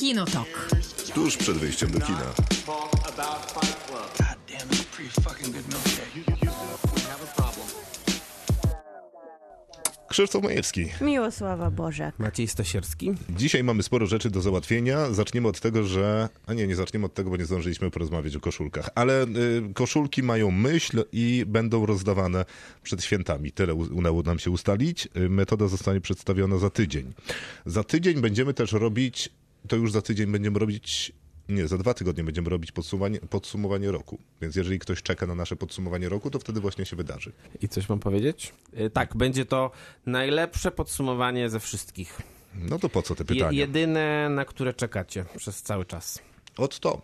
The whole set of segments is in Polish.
Kinotok. Tuż przed wyjściem do kina. Krzysztof Majewski. Miłosława Boże. Maciej Stasierski. Dzisiaj mamy sporo rzeczy do załatwienia. Zaczniemy od tego, że. A nie, nie zaczniemy od tego, bo nie zdążyliśmy porozmawiać o koszulkach. Ale y, koszulki mają myśl i będą rozdawane przed świętami. Tyle u- udało nam się ustalić. Y, Metoda zostanie przedstawiona za tydzień. Za tydzień będziemy też robić. To już za tydzień będziemy robić. Nie, za dwa tygodnie będziemy robić podsumowanie, podsumowanie roku. Więc jeżeli ktoś czeka na nasze podsumowanie roku, to wtedy właśnie się wydarzy. I coś mam powiedzieć? Y, Tak, będzie to najlepsze podsumowanie ze wszystkich. No to po co te Je, pytania? jedyne, na które czekacie przez cały czas. Od to.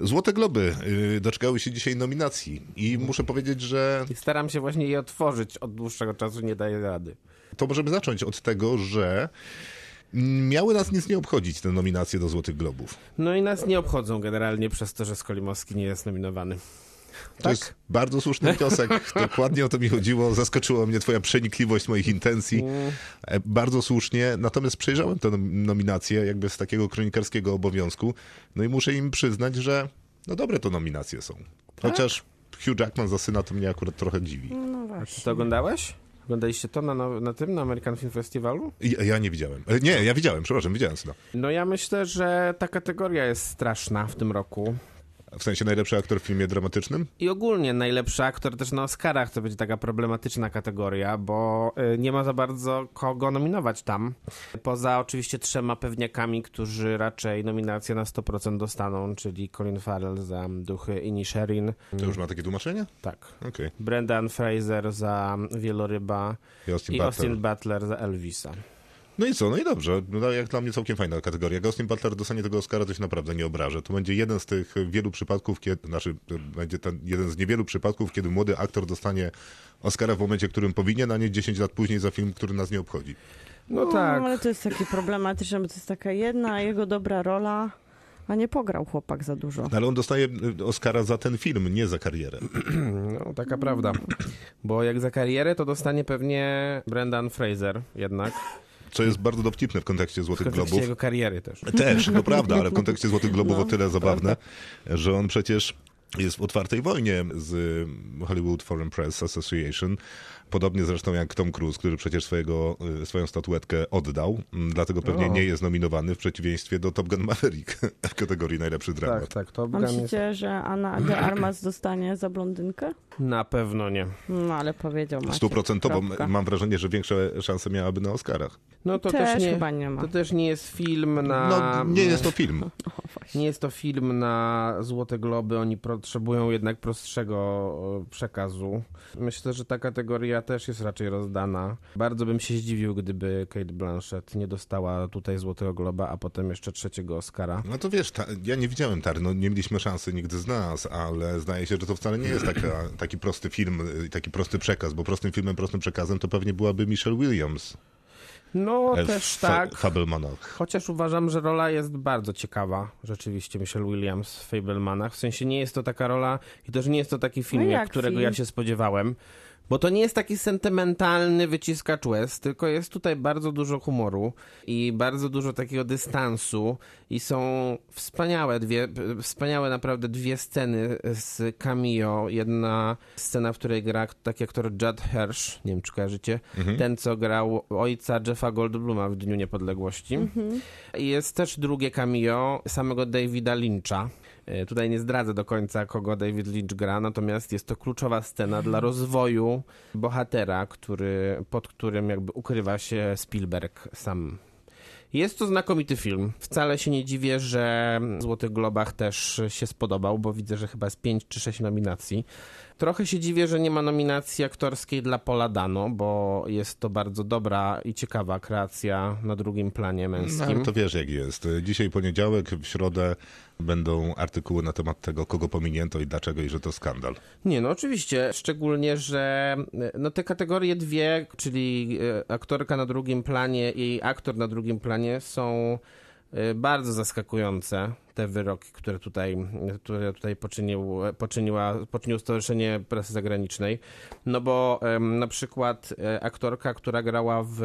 Złote Globy y, doczekały się dzisiaj nominacji i muszę powiedzieć, że I staram się właśnie je otworzyć od dłuższego czasu, nie daję rady. to możemy zacząć od tego, że miały nas nic nie obchodzić te nominacje do Złotych Globów. No i nas nie obchodzą generalnie przez to, że Skolimowski nie jest nominowany. To Tak? jest bardzo słuszny wniosek. Dokładnie o to mi chodziło. Zaskoczyła mnie twoja przenikliwość moich intencji. E, Bardzo słusznie. Natomiast przejrzałem te nom- nominacje jakby z takiego kronikarskiego obowiązku. No i muszę im przyznać, że no dobre to nominacje są. Chociaż Hugh Jackman za syna to mnie akurat trochę dziwi. No Czy właśnie. to oglądałeś? Oglądaliście to na, na, na tym, na American Film Festivalu? Ja, ja nie widziałem. E, Nie, ja widziałem, przepraszam, widziałem syna. No ja myślę, że ta kategoria jest straszna w tym roku. W sensie najlepszy aktor w filmie dramatycznym? I ogólnie najlepszy aktor też na Oscarach to będzie taka problematyczna kategoria, bo y, nie ma za bardzo kogo nominować tam. Poza oczywiście trzema pewniakami, którzy raczej nominację na 100% dostaną, czyli Colin Farrell za Duchy i Nisherin. To już ma takie tłumaczenie? Tak. Okej. Brendan Fraser za Wieloryba I Austin i Butler. Austin Butler za Elvisa. No i co? No i dobrze. No, jak dla mnie całkiem fajna kategoria. Austin Butler dostanie tego Oscara, to się naprawdę nie obrażę. To będzie jeden z tych wielu przypadków, kiedy, znaczy, będzie ten jeden z niewielu przypadków, kiedy młody aktor dostanie Oscara w momencie, w którym powinien, a nie 10 lat później za film, który nas nie obchodzi. No tak. ale to jest takie problematyczne, bo to jest taka jedna jego dobra rola, a nie pograł chłopak za dużo. No, ale on dostaje y, Oscara za ten film, nie za karierę. No, taka prawda. Bo jak za karierę, to dostanie pewnie Brendan Fraser jednak. Co jest bardzo dowcipne w kontekście W Złotych kontekście Globów. jego kariery też. Też, to prawda, ale w kontekście Złotych Globów No, o tyle zabawne, że on przecież jest w otwartej wojnie z Hollywood Foreign Press Association. Podobnie zresztą jak Tom Cruise, który przecież swojego, y, swoją statuetkę oddał, dlatego pewnie O. nie jest nominowany w przeciwieństwie do Top Gun Maverick w kategorii najlepszy dramat. Tak, tak, to A Gun jest... myślicie, że Anna de Armas dostanie za blondynkę? Na pewno nie. No ale powiedział Maciek. Stuprocentowo mam wrażenie, że większe szanse miałaby na Oscarach. No to Też też, nie, chyba nie ma. To też nie jest film na... No, nie jest to film. O. Nie jest to film na Złote Globy, oni potrzebują jednak prostszego przekazu. Myślę, że ta kategoria też jest raczej rozdana. Bardzo bym się zdziwił, gdyby Kate Blanchett nie dostała tutaj Złotego Globa, a potem jeszcze trzeciego Oscara. No to wiesz, ta, ja nie widziałem Tar, no nie mieliśmy szansy nigdy z nas, ale zdaje się, że to wcale nie jest taka, taki prosty film, y, taki prosty przekaz, bo prostym filmem, prostym przekazem to pewnie byłaby Michelle Williams. No e, w też Fa- tak. Fabelmanach. Chociaż uważam, że rola jest bardzo ciekawa, rzeczywiście, Michelle Williams w Fablemanach. W sensie nie jest to taka rola i też nie jest to taki film, No jak jak którego film? ja się spodziewałem. Bo to nie jest taki sentymentalny wyciskacz łez, tylko jest tutaj bardzo dużo humoru i bardzo dużo takiego dystansu i są wspaniałe dwie, wspaniałe naprawdę dwie sceny z cameo. Jedna scena, w której gra taki aktor Judd Hirsch, nie wiem czy kojarzycie, ten co grał ojca Jeffa Goldbluma w Dniu Niepodległości. I Jest też drugie cameo samego Davida Lyncha. E, Tutaj nie zdradzę do końca, kogo David Lynch gra, natomiast jest to kluczowa scena dla rozwoju bohatera, który, pod którym jakby ukrywa się Spielberg sam. Jest to znakomity film. Wcale się nie dziwię, że w Złotych Globach też się spodobał, bo widzę, że chyba jest 5 czy 6 nominacji. Trochę się dziwię, że nie ma nominacji aktorskiej dla Paula Dano, bo jest to bardzo dobra i ciekawa kreacja na drugim planie No, męskim. ale to wiesz jak jest. Dzisiaj poniedziałek, w środę będą artykuły na temat tego, kogo pominięto i dlaczego i że to skandal. Nie, no oczywiście, szczególnie, że e, no te kategorie dwie, czyli e, aktorka na drugim planie i aktor na drugim planie są e, bardzo zaskakujące. Te wyroki, które tutaj, które tutaj poczynił, poczyniła, poczyniło Stowarzyszenie Prasy Zagranicznej. No bo na przykład e, aktorka, która grała w,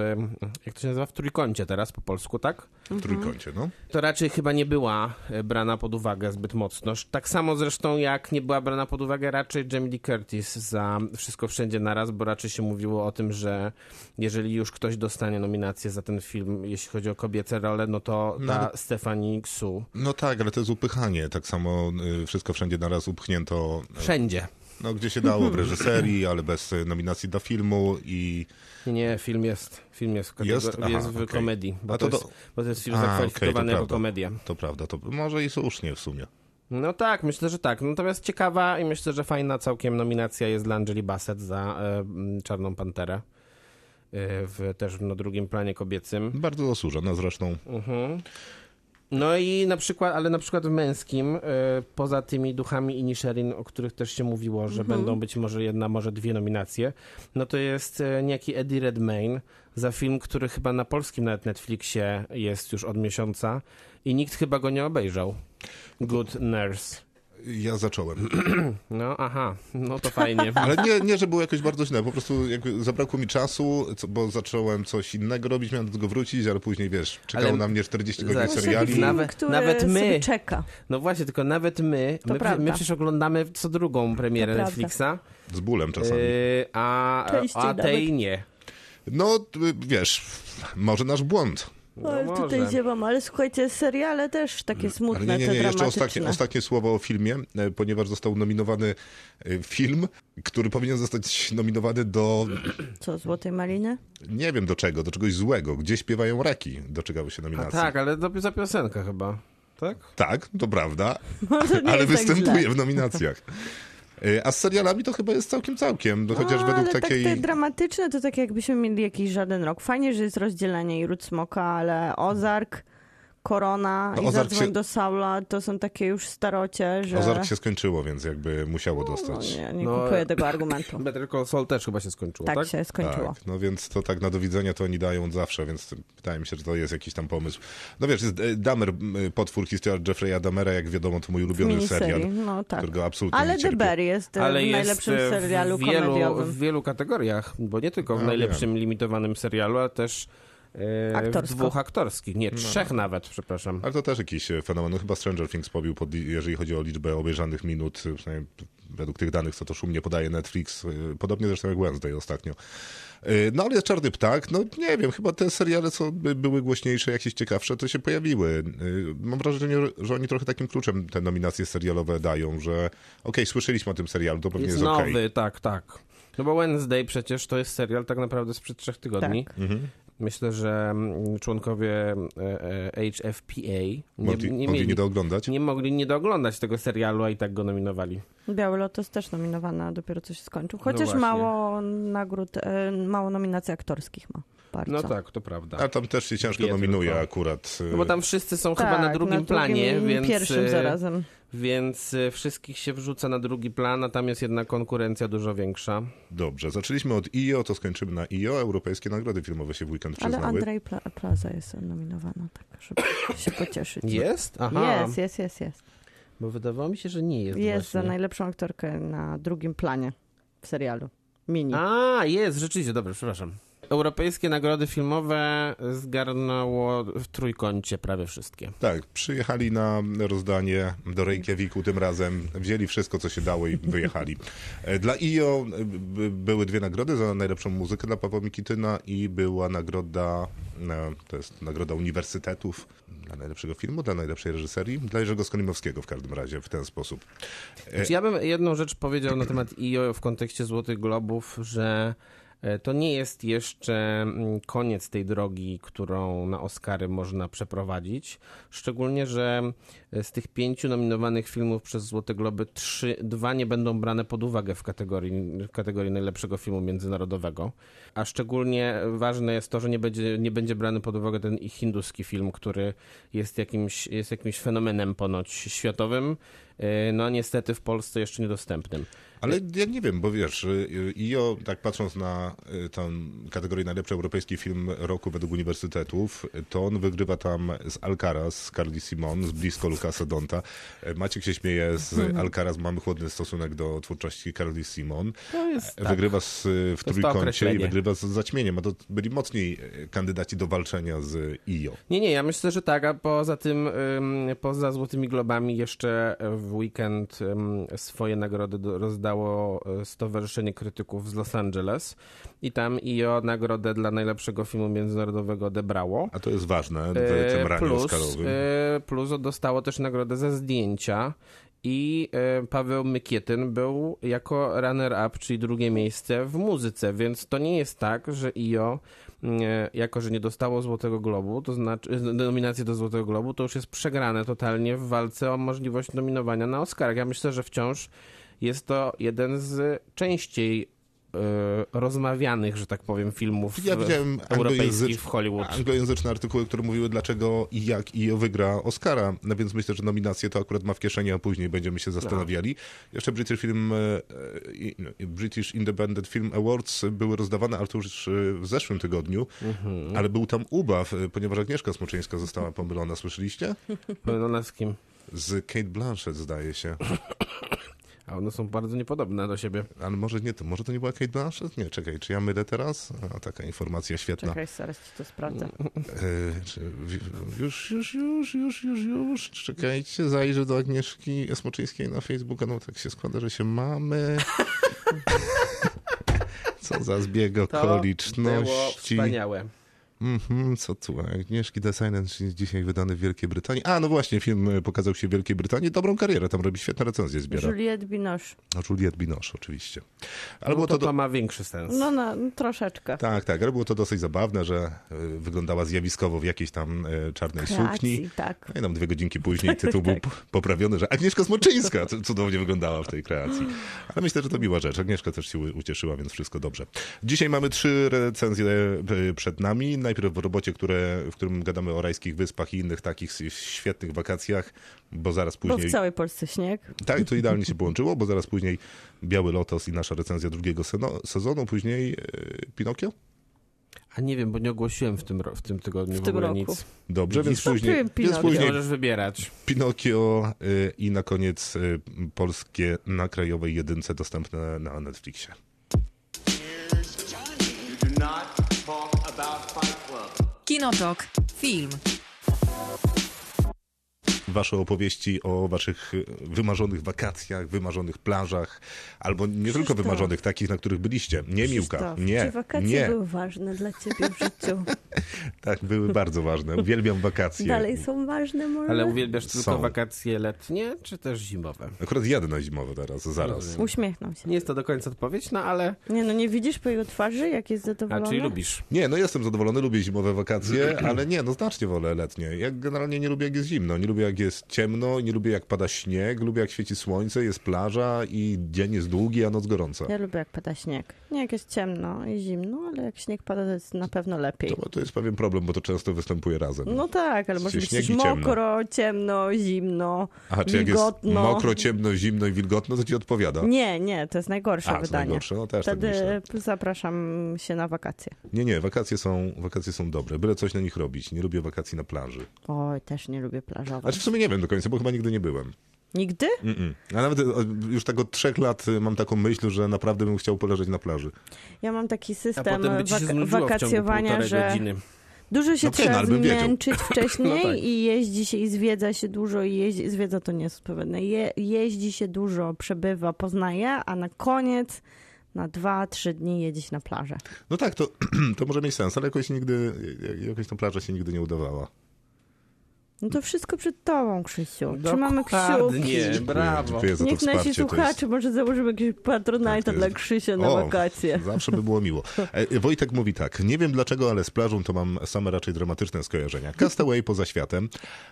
jak to się nazywa, w Trójkącie teraz po polsku, tak? W trójkącie, no. to raczej chyba nie była e, brana pod uwagę zbyt mocno. Tak samo zresztą jak nie była brana pod uwagę raczej Jamie Lee Curtis za Wszystko Wszędzie Naraz, bo raczej się mówiło o tym, że jeżeli już ktoś dostanie nominację za ten film, jeśli chodzi o kobiece role, no to ta No. Stephanie Xu. No tak, ale to jest upychanie. Tak samo y, wszystko wszędzie naraz upchnięto, Wszędzie. no gdzie się dało w reżyserii, ale bez y, nominacji do filmu i Nie, film jest, film jest Jest? jest? Aha, w okej. komedii, bo to, to jest, bo to jest film zakwalifikowany jako prawda. komedia. to prawda, to może i słusznie w sumie. No tak, myślę, że tak. Natomiast ciekawa i myślę, że fajna całkiem nominacja jest dla Angeli Bassett za e, m, Czarną Panterę. E, w, też na drugim planie kobiecym. Bardzo zasłużona zresztą. Mhm. No i na przykład, ale na przykład w męskim, e, poza tymi duchami Inisherin, o których też się mówiło, że będą być może jedna, może dwie nominacje, no to jest e, niejaki Eddie Redmayne za film, który chyba na polskim nawet Netflixie jest już od miesiąca i nikt chyba go nie obejrzał. Good Nurse. Ja zacząłem. No, aha, no to fajnie. Ale nie, nie, że było jakoś bardzo źle, po prostu jakby zabrakło mi czasu, co, bo zacząłem coś innego robić, miałem do tego wrócić, ale później, wiesz, czekało Ale- na mnie 40 godzin seriali. film, Nawet- nawet my- czeka. No właśnie, tylko nawet my, To my, prawda. my przecież oglądamy co drugą premierę To prawda. Netflixa, Z bólem czasami. yy, a, Częściej a tej nawet. nie. No, wiesz, może nasz błąd. No ale tutaj może. ziewam, ale słuchajcie, seriale też takie smutne, Ale nie, nie, te nie, jeszcze dramatyczne. ostatnie, ostatnie słowo o filmie, e, ponieważ został nominowany e, film, który powinien zostać nominowany do, Co, Złotej Maliny? nie wiem do czego, do czegoś złego. Gdzie śpiewają reki, doczekały się A nominacji. tak, ale to za piosenkę chyba. Tak? Tak, to prawda, No, to ale tak występuje źle. w nominacjach. E, A z serialami to chyba jest całkiem całkiem, no, chociaż według ale takiej... tak te dramatyczne to tak jakbyśmy mieli jakiś żaden rok. Fajnie, że jest rozdzielenie i Ród Smoka, ale Ozark, Korona No, i Ozark Zadzwoń się- do Saula to są takie już starocie, że... Ozark się skończyło, więc jakby musiało no, dostać. nie, nie No, kupuję tego argumentu. Better Call Saul też chyba się skończyło, Tak, tak? się skończyło. Tak, no więc to tak na do widzenia to oni dają zawsze, więc wydaje mi się, że to jest jakiś tam pomysł. No wiesz, jest e, Damer, potwór historia Jeffrey'a Damera, jak wiadomo, to mój ulubiony serial, no tak. którego absolutnie Ale The. Bear jest Ale w jest najlepszym e, serialu w wielu, komediowym. w wielu kategoriach, bo nie tylko w No, najlepszym limitowanym serialu, ale też e, Aktorsko. dwóch aktorskich. No. Nie, trzech nawet, przepraszam. Ale to też jakiś e, fenomen. No, chyba Stranger Things pobił, pod, jeżeli chodzi o liczbę obejrzanych minut, e, przynajmniej według tych danych, co to szumnie podaje Netflix. e, Podobnie zresztą jak Wednesday ostatnio. E, No ale jest Czarny Ptak, no nie wiem, chyba te seriale, co by były głośniejsze, jakieś ciekawsze, to się pojawiły. E, Mam wrażenie, że oni trochę takim kluczem te nominacje serialowe dają, że okej, słyszeliśmy o tym serialu, to pewnie Jest jest, okej. nowy, tak, tak. No bo Wednesday przecież to jest serial tak naprawdę sprzed trzech tygodni. Tak. Mhm. Myślę, że mm, członkowie e, e, HFPA nie, Mogli, nie, mogli nie dooglądać. nie mogli nie dooglądać tego serialu, a i tak go nominowali. Biały Lotos też nominowany, a dopiero co się skończył. Chociaż No mało nagród, e, mało nominacji aktorskich ma. Bardzo. No tak, to prawda. A tam też się ciężko nominuje tylko. akurat. e, No bo tam wszyscy są tak, chyba na drugim planie, i więc, pierwszym e, zarazem. więc e, wszystkich się wrzuca na drugi plan, a tam jest jednak konkurencja dużo większa. Dobrze, zaczęliśmy od IO, to skończymy na IO. Europejskie nagrody filmowe się w weekend Ale przyznały. Andrzej Pla Plaza jest nominowana, tak, żeby się pocieszyć. Jest? Aha, Jest, jest, jest, jest. bo wydawało mi się, że nie jest Jest za właśnie. najlepszą aktorkę na drugim planie w serialu. Mini. A, jest, rzeczywiście, dobrze, przepraszam. Europejskie nagrody filmowe zgarnęło w trójkącie prawie wszystkie. Tak, przyjechali na rozdanie do Reykjaviku tym razem, wzięli wszystko, co się dało i wyjechali. E, Dla IO e, były dwie nagrody za najlepszą muzykę dla Pawła Mikityna i była nagroda, e, to jest nagroda uniwersytetów dla najlepszego filmu, dla najlepszej reżyserii, dla Jerzego Skolimowskiego w każdym razie, w ten sposób. Ja bym jedną rzecz powiedział na temat IO w kontekście Złotych Globów, że to nie jest jeszcze mm, koniec tej drogi, którą na Oscary można przeprowadzić. Szczególnie, że e, z tych pięciu nominowanych filmów przez Złote Globy, trzy, dwa nie będą brane pod uwagę w kategorii, w kategorii najlepszego filmu międzynarodowego. A szczególnie ważne jest to, że nie będzie, nie będzie brany pod uwagę ten hinduski film, który jest jakimś, jest jakimś fenomenem ponoć światowym e, no niestety w Polsce jeszcze niedostępnym. Ale ja nie wiem, bo wiesz, y, IO, tak patrząc na y, tę kategorię najlepszy europejski film roku według uniwersytetów, to on wygrywa tam z Alcaraz, z Carly Simon, z blisko Lucasa Donta. E, Maciek się śmieje z Mhm. Alcaraz, mamy chłodny stosunek do twórczości Carly Simon. To jest tak. Wygrywa z, w to trójkącie i wygrywa z zaćmieniem, a to byli mocniej e, kandydaci do walczenia z IO. Nie, nie, ja myślę, że tak, a poza tym, ym, poza Złotymi Globami jeszcze w weekend swoje nagrody rozdało e, Stowarzyszenie Krytyków z Los Angeles i tam IO nagrodę dla najlepszego filmu międzynarodowego odebrało. A to jest ważne w E, tym raniu plus, oscarowym. e, plus dostało też nagrodę za zdjęcia i Paweł Mykietyn był jako runner-up, czyli drugie miejsce w muzyce, więc to nie jest tak, że IO jako, że nie dostało Złotego Globu, to znaczy e, nominacji do Złotego Globu, to już jest przegrane totalnie w walce o możliwość nominowania na Oscar. Ja myślę, że wciąż jest to jeden z częściej e, rozmawianych, że tak powiem, filmów Ja w- widziałem europejskich w Hollywood. anglojęzyczne artykuły, które mówiły dlaczego i jak IO wygra Oscara, no więc myślę, że nominację to akurat ma w kieszeni, a później będziemy się zastanawiali. Jeszcze British Film, e, e, i- no, British Independent Film Awards były rozdawane, ale to już e, w zeszłym tygodniu, Mhm. ale był tam ubaw, e, ponieważ Agnieszka Smoczyńska została pomylona, słyszeliście? No z kim? Z Kate Blanchett zdaje się. A one są bardzo niepodobne do siebie. Ale może nie to, może to nie była Kate Blanchett? Nie, czekaj, czy ja mylę teraz? A, taka informacja świetna. Czekaj, zaraz ci to sprawdzę. E, już, już, już, już, już, już. Czekajcie, zajrzę do Agnieszki Smoczyńskiej na Facebooka. No tak się składa, że się mamy. Co za zbieg To było okoliczności. wspaniałe. Mhm, co tu? Agnieszki The Silence dzisiaj wydany w Wielkiej Brytanii. A, no właśnie, film e, pokazał się w Wielkiej Brytanii. Dobrą karierę, tam robi świetne recenzje, zbiera. Juliette Binoche. A Juliette Binoche oczywiście. Ale No było to, to... do- to ma większy sens. No, no, troszeczkę. Tak, tak, ale było to dosyć zabawne, że e, wyglądała zjawiskowo w jakiejś tam e, czarnej sukni. Kreacji, tak. No i tam dwie godzinki później tytuł był p- poprawiony, że Agnieszka Smoczyńska cudownie wyglądała w tej kreacji. Ale myślę, że to miła rzecz. Agnieszka też się ucieszyła, więc wszystko dobrze. Dzisiaj mamy trzy recenzje przed nami. Najpierw w robocie, które, w którym gadamy o rajskich wyspach i innych takich świetnych wakacjach, bo zaraz Bo później... w całej Polsce śnieg. Tak, to idealnie się połączyło, bo zaraz później Biały Lotos i nasza recenzja drugiego sezonu, później e, Pinokio? A nie wiem, bo nie ogłosiłem w tym, ro- w tym tygodniu w, W tym ogóle roku. nic. Dobrze, więc później, więc później możesz wybierać. Pinokio y, i na koniec y, polskie na krajowej jedynce dostępne na Netflixie. Kinotok. Film. Wasze opowieści o waszych wymarzonych wakacjach, wymarzonych plażach, albo nie tylko Krzysztof. wymarzonych, takich, na których byliście. Nie Miłka, Krzysztof, nie, Czy wakacje nie. były ważne dla ciebie w życiu? Tak, były bardzo ważne. Uwielbiam wakacje. Dalej są ważne może? Ale uwielbiasz tylko Są. wakacje letnie, czy też zimowe? Akurat jadę na zimowe teraz, zaraz. Uśmiechnął się. Nie jest to do końca odpowiedź, no ale... Nie no, nie widzisz po jego twarzy, jak jest A zadowolony? czyli lubisz. Nie, no jestem zadowolony, lubię zimowe wakacje, ale nie, no znacznie wolę letnie. Ja generalnie nie lubię jak jest zimno, nie lubię jak jest ciemno, nie lubię jak pada śnieg, lubię jak świeci słońce, jest plaża i dzień jest długi, a noc gorąca. Ja lubię jak pada śnieg. Nie jak jest ciemno i zimno, ale jak śnieg pada, to jest na pewno lepiej. To, to jest pewien problem, bo to często występuje razem. No tak, ale może być ciemno. mokro, ciemno, zimno, A czy jak jest wilgotno. mokro, ciemno, zimno i wilgotno, to ci odpowiada? Nie, nie, to jest najgorsze A, wydanie. najgorsze, no też Wtedy tak zapraszam się na wakacje. Nie, nie, wakacje są, wakacje są dobre, byle coś na nich robić. Nie lubię wakacji na plaży. Oj, też nie lubię plażować. Znaczy w sumie nie wiem do końca, bo chyba nigdy nie byłem. Nigdy? Mm-mm. A nawet e, już tak od trzech lat e, mam taką myśl, że naprawdę bym chciał poleżeć na plaży. Ja mam taki A system potem by ci się wak- znudziło w ciągu wakacjowania, że godziny. dużo się No no, trzeba zmęczyć wcześniej No tak. i jeździ się i zwiedza się dużo i jeździ, zwiedza to nie jest odpowiednie. Je, jeździ się dużo, przebywa, poznaje, a na koniec na dwa, trzy dni jedzie się na plażę. No tak, to, to może mieć sens, ale jakoś nigdy, jakoś ta plaża się nigdy nie udawała. No to wszystko przed tobą, Krzysiu. Trzymamy Dokładnie, kciuki. brawo. Dziękuję za to Niech nasi wsparcie. to słuchacze, jest... może założymy jakiegoś patronajta Tak, to dla jest- Krzysia na O, wakacje. Zawsze by było miło. E, Wojtek mówi tak, nie wiem dlaczego, ale z plażą to mam same raczej dramatyczne skojarzenia. Castaway poza światem,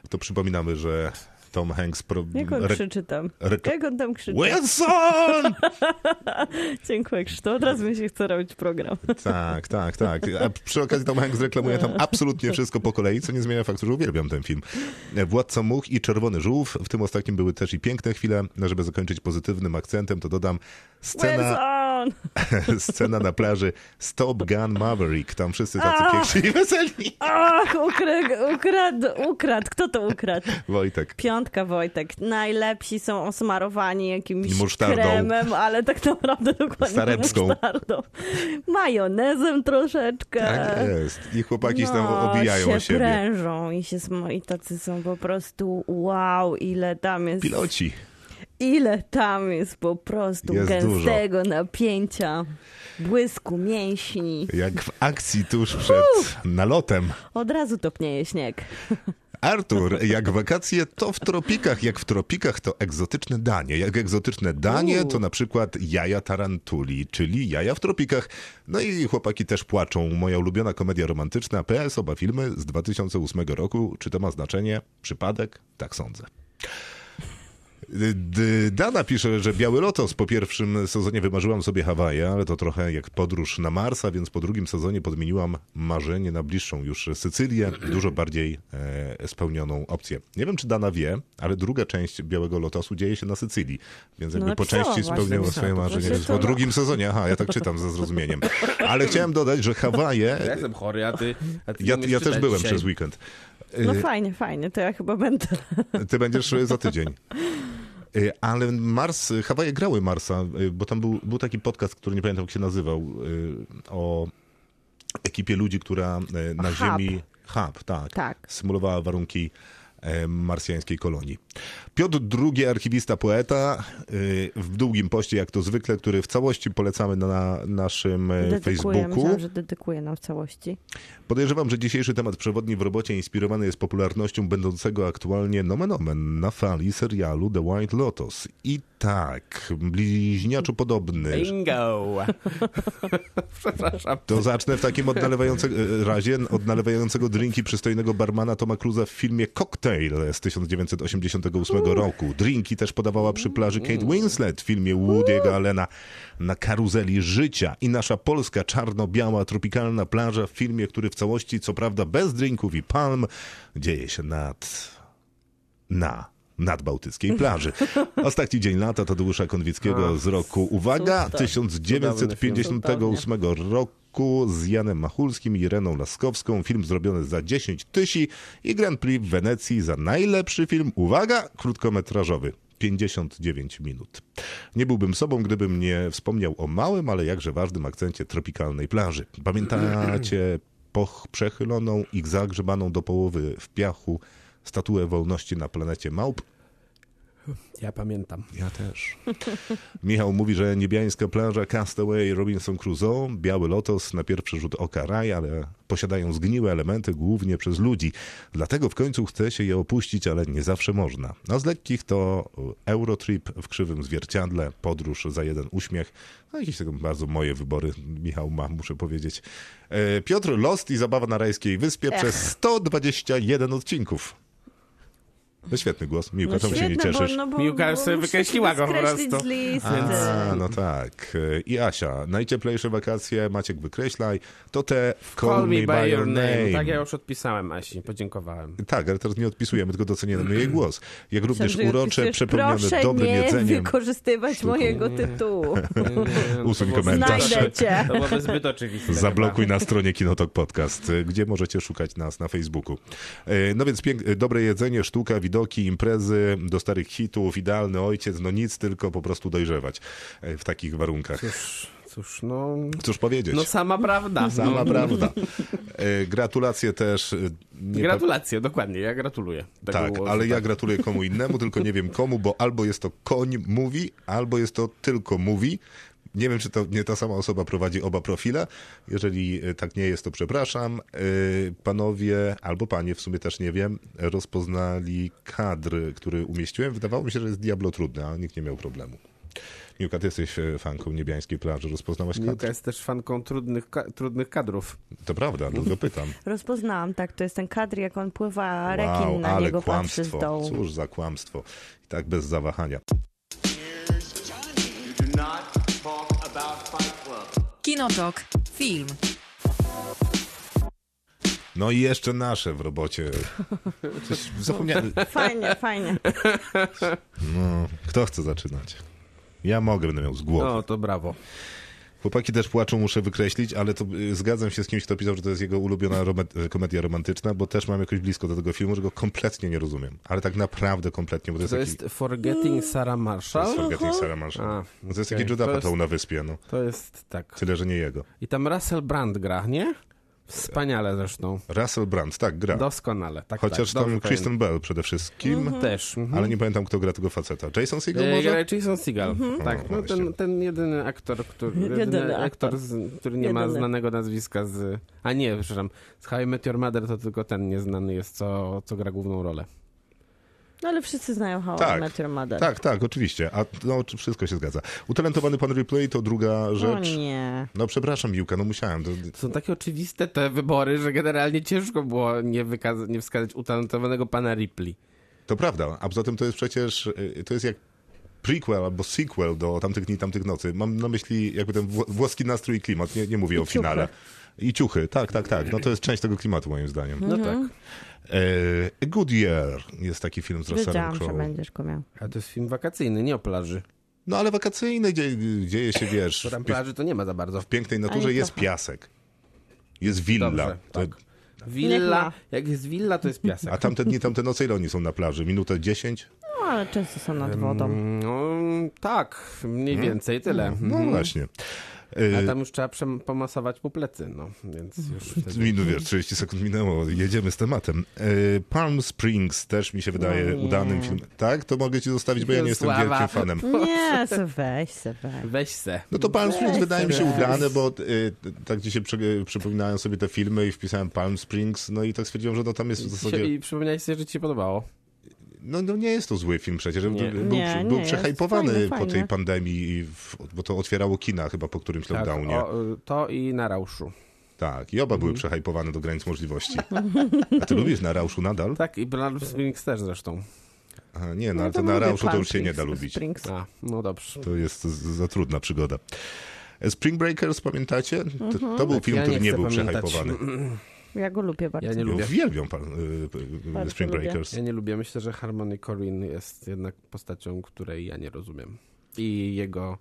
to przypominamy, że Tom Hanks... Pro, Jak on re- krzyczy tam? rek- Jak on tam krzyczy? Wilson! Dziękuję, Krzysztof. Od razu mi się chce robić program. Tak, tak, tak. A przy okazji Tom Hanks reklamuje tam absolutnie wszystko po kolei, co nie zmienia faktu, że uwielbiam ten film. Władca Much i Czerwony Żółw. W tym ostatnim były też i piękne chwile. No, Żeby zakończyć pozytywnym akcentem, to dodam scena, Wilson! scena na plaży Stop Gun Maverick. Tam wszyscy tacy piękni i weseli. Ach, ukradł, ukradł, ukradł. Kto to ukradł? Wojtek. Piątka, Wojtek. Najlepsi są osmarowani jakimś Musztardą. kremem, ale tak naprawdę dokładnie Starebską. musztardą. Majonezem troszeczkę. Tak jest. I chłopaki się tam obijają się o siebie. prężą i się i tacy są po prostu wow, ile tam jest, Piloci. Ile tam jest po prostu Jest gęstego napięcia, błysku mięśni. Jak w akcji tuż przed nalotem. Od razu topnieje śnieg. Artur, jak wakacje to w tropikach, jak w tropikach to egzotyczne danie. Jak egzotyczne danie to na przykład jaja tarantuli, czyli jaja w tropikach. No i chłopaki też płaczą. Moja ulubiona komedia romantyczna, PS, oba filmy z 2008 roku. Czy to ma znaczenie? Przypadek? Tak sądzę. Dana pisze, że Biały Lotos po pierwszym sezonie wymarzyłam sobie Hawaje, ale to trochę jak podróż na Marsa, więc po drugim sezonie podmieniłam marzenie na bliższą już Sycylię, dużo bardziej e, spełnioną opcję. Nie wiem, czy Dana wie, ale druga część Białego Lotosu dzieje się na Sycylii, więc jakby No, po części napisała, swoje marzenie. Więc po to- drugim sezonie, aha, ja tak czytam ze zrozumieniem. Ale chciałem dodać, że Hawaje... Ja jestem chory, a ty, a ty Ja, ja też byłem dzisiaj. przez weekend. No Y, fajnie, fajnie, to ja chyba będę. Ty będziesz y, za tydzień. Y, Ale Mars, Hawaje grały Marsa, y, bo tam był, był taki podcast, który nie pamiętam jak się nazywał, y, o ekipie ludzi, która na Hub. Ziemi... Hub, tak. Tak. Symulowała warunki marsjańskiej kolonii. Piotr II, archiwista, poeta, y, w długim poście, jak to zwykle, który w całości polecamy na naszym e, Dedykuję, Facebooku. myślałam, że dedykuję nam w całości. Podejrzewam, że dzisiejszy temat przewodni w robocie inspirowany jest popularnością będącego aktualnie nomen omen na fali serialu The White Lotus. I tak, bliźniaczo podobny. Bingo! Przepraszam. To zacznę w takim od nalewającego, e, razie od nalewającego drinki przystojnego barmana Toma Cruza w filmie Cocktail z 1988 roku. Drinki też podawała przy plaży Kate Winslet w filmie Woody'ego Allena na karuzeli życia. I nasza polska czarno-biała tropikalna plaża w filmie, który w całości, co prawda bez drinków i palm, dzieje się nad... na nadbałtyckiej plaży. Ostatni dzień lata Tadeusza Konwickiego z roku, uwaga, Super. 1958 roku z Janem Machulskim i Ireną Laskowską. Film zrobiony za 10 tysi i Grand Prix w Wenecji za najlepszy film, uwaga, krótkometrażowy. 59 minut. Nie byłbym sobą, gdybym nie wspomniał o małym, ale jakże ważnym akcencie tropikalnej plaży. Pamiętacie poch przechyloną i zagrzebaną do połowy w piachu statuę wolności na planecie Małp? Ja pamiętam. Ja też. Michał mówi, że niebiańska plaża Castaway Robinson Crusoe, Biały Lotos na pierwszy rzut oka raj, ale posiadają zgniłe elementy głównie przez ludzi. Dlatego w końcu chce się je opuścić, ale nie zawsze można. A z lekkich to Eurotrip w krzywym zwierciadle, podróż za jeden uśmiech. No jakieś tego bardzo moje wybory Michał ma, muszę powiedzieć. E, Piotr Lost i zabawa na rajskiej wyspie Ech. przez 121 odcinków. No świetny głos. Miłka, No czemu się nie cieszysz? bo, no bo, Miłka bo wykreśliła go po prostu. z listy. A, no tak. I Asia, najcieplejsze wakacje, Maciek wykreślaj, to te Call me by your name. Tak, ja już odpisałem Asi, podziękowałem. Tak, ale teraz nie odpisujemy, tylko doceniamy jej głos. Jak również że urocze, przepełnione Proszę dobrym nie jedzeniem. wykorzystywać mojego tytułu. Usuń To było- komentarz. Znajdę cię. To byłoby zbyt oczywiste. Zablokuj na stronie Kinotok Podcast, gdzie możecie szukać nas na Facebooku. Y, No więc dobre jedzenie, sztuka, widoki, imprezy, do starych hitów, idealny ojciec, no nic, tylko po prostu dojrzewać y, w takich warunkach. Cóż, cóż, no... Cóż powiedzieć? No sama prawda. Sama no. prawda. Y, Gratulacje też. y, nie Gratulacje, dokładnie, ja gratuluję. Tak, ale ja tak. gratuluję komu innemu, tylko nie wiem komu, bo albo jest to koń mówi, albo jest to tylko mówi. Nie wiem, czy to nie ta sama osoba prowadzi oba profile. Jeżeli y, tak nie jest, to przepraszam. Y, Panowie, albo panie, w sumie też nie wiem, rozpoznali kadr, który umieściłem. Wydawało mi się, że jest diablo trudny, a nikt nie miał problemu. Miłka, ty jesteś e, fanką niebiańskiej plaży, rozpoznałaś Miłka kadr? jest też fanką trudnych, ka- trudnych kadrów. To prawda, dlatego pytam. Rozpoznałam, tak, to jest ten kadr, jak on pływa, a rekin Wow, na ale niego patrzy z kłamstwo. dołu. Cóż za kłamstwo. I tak bez zawahania. Kinotok. Film. No i jeszcze nasze w robocie. Coś zapomniałem. Fajnie, fajnie. No, kto chce zaczynać? Ja mogę, będę miał z głowy. No, to brawo. Chłopaki też płaczą, muszę wykreślić, ale to y, zgadzam się z kimś, kto pisał, że to jest jego ulubiona roma- komedia romantyczna, bo też mam jakoś blisko do tego filmu, że go kompletnie nie rozumiem. Ale tak naprawdę kompletnie, bo to jest, To taki... jest Forgetting Sarah To Marshall? jest Forgetting Sarah Marshall. A, to jest okej. taki Judah To na wyspie, no. To jest tak. Tyle, że nie jego. I tam Russell Brand gra, nie? Wspaniale zresztą. Russell Brand, tak, gra. Doskonale. Tak, Chociaż tak, tam Kristen Bell przede wszystkim, pamiętam. Też. mhm. ale nie pamiętam, kto gra tego faceta. Jason Segel E, może? gra Jason Segel. Tak, no ten, ten jedyny aktor, który, jedyny Jedyny aktor, aktor. z, który nie ma Jedyny. znanego nazwiska z... A nie, przepraszam, z How I Met Your Mother to tylko ten nieznany jest, co, co gra główną rolę. No ale wszyscy znają How Tak. I Met Your Mother. Tak, tak, oczywiście. A no, wszystko się zgadza. Utalentowany pan Replay to druga O rzecz. nie. No przepraszam, Miłka, no musiałem. To, są takie oczywiste te wybory, że generalnie ciężko było nie, wykaza- nie wskazać utalentowanego pana Ripley. to prawda, a poza tym to jest przecież, y, to jest jak prequel albo sequel do tamtych dni, tamtych nocy. Mam na myśli jakby ten wło- włoski nastrój i klimat, nie, nie mówię o ciuchy. I ciuchy, tak, tak, tak. No to jest część tego klimatu moim zdaniem. No Mhm. tak. E, A Good Year jest taki film z Russellem Wiedziałam, że Crowe. będziesz go miał. Ale to jest film wakacyjny, nie o plaży. No ale wakacyjny, dzieje, dzieje się, wiesz, Bo tam w, plaży to nie ma za bardzo. w pięknej naturze jest trochę. piasek. Jest willa. Dobrze, To- tak. Niech Willa, ma. jak jest willa, to jest piasek. A tamte dni, tamte noce, ile oni są na plaży? Minutę 10? No ale często są nad wodą. No, tak, mniej więcej tyle. No Mhm. właśnie. A E, tam już trzeba pomasować po plecy, no, więc już wtedy... Minut, wiesz, 30 sekund minęło, jedziemy z tematem. E, Palm Springs też mi się wydaje No udanym filmem. Tak? To mogę ci zostawić, bo ja nie jestem Sława. wielkim fanem. Nie, se weź, se weź. Weź se. No to Palm Springs Weź wydaje mi się weź. udane, bo y, tak dzisiaj przy, przypominałem sobie te filmy i wpisałem Palm Springs, no i tak stwierdziłem, że no tam jest w zasadzie... I przypomniałeś sobie, że ci się podobało. No, no nie jest to zły film przecież. Nie. Był, Nie, nie był jest. przehajpowany Fajny, po fajny. tej pandemii, bo to otwierało kina chyba po którymś lockdownie. Tak, o, to i na Rauszu. Tak, i oba Mhm. były przehajpowane do granic możliwości. A ty lubisz na Rauszu nadal? Tak, i Palm Springs też zresztą. A, nie, no, ale to to na Rauszu to już się nie da lubić. Springs. A, no dobrze. To jest za trudna przygoda. Spring Breakers, pamiętacie? To, Mhm. to był Tak, film, ja który nie nie był pamiętać. przehajpowany. Ja go lubię bardzo. Ja nie lubię. Uwielbiam pan, y, y, Bardzo Spring lubię. Breakers. Ja nie lubię. Myślę, że Harmony Corrin jest jednak postacią, której ja nie rozumiem. I jego,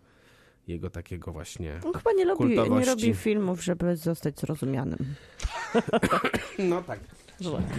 jego takiego właśnie... On chyba nie robi, nie robi filmów, żeby zostać zrozumianym. No tak.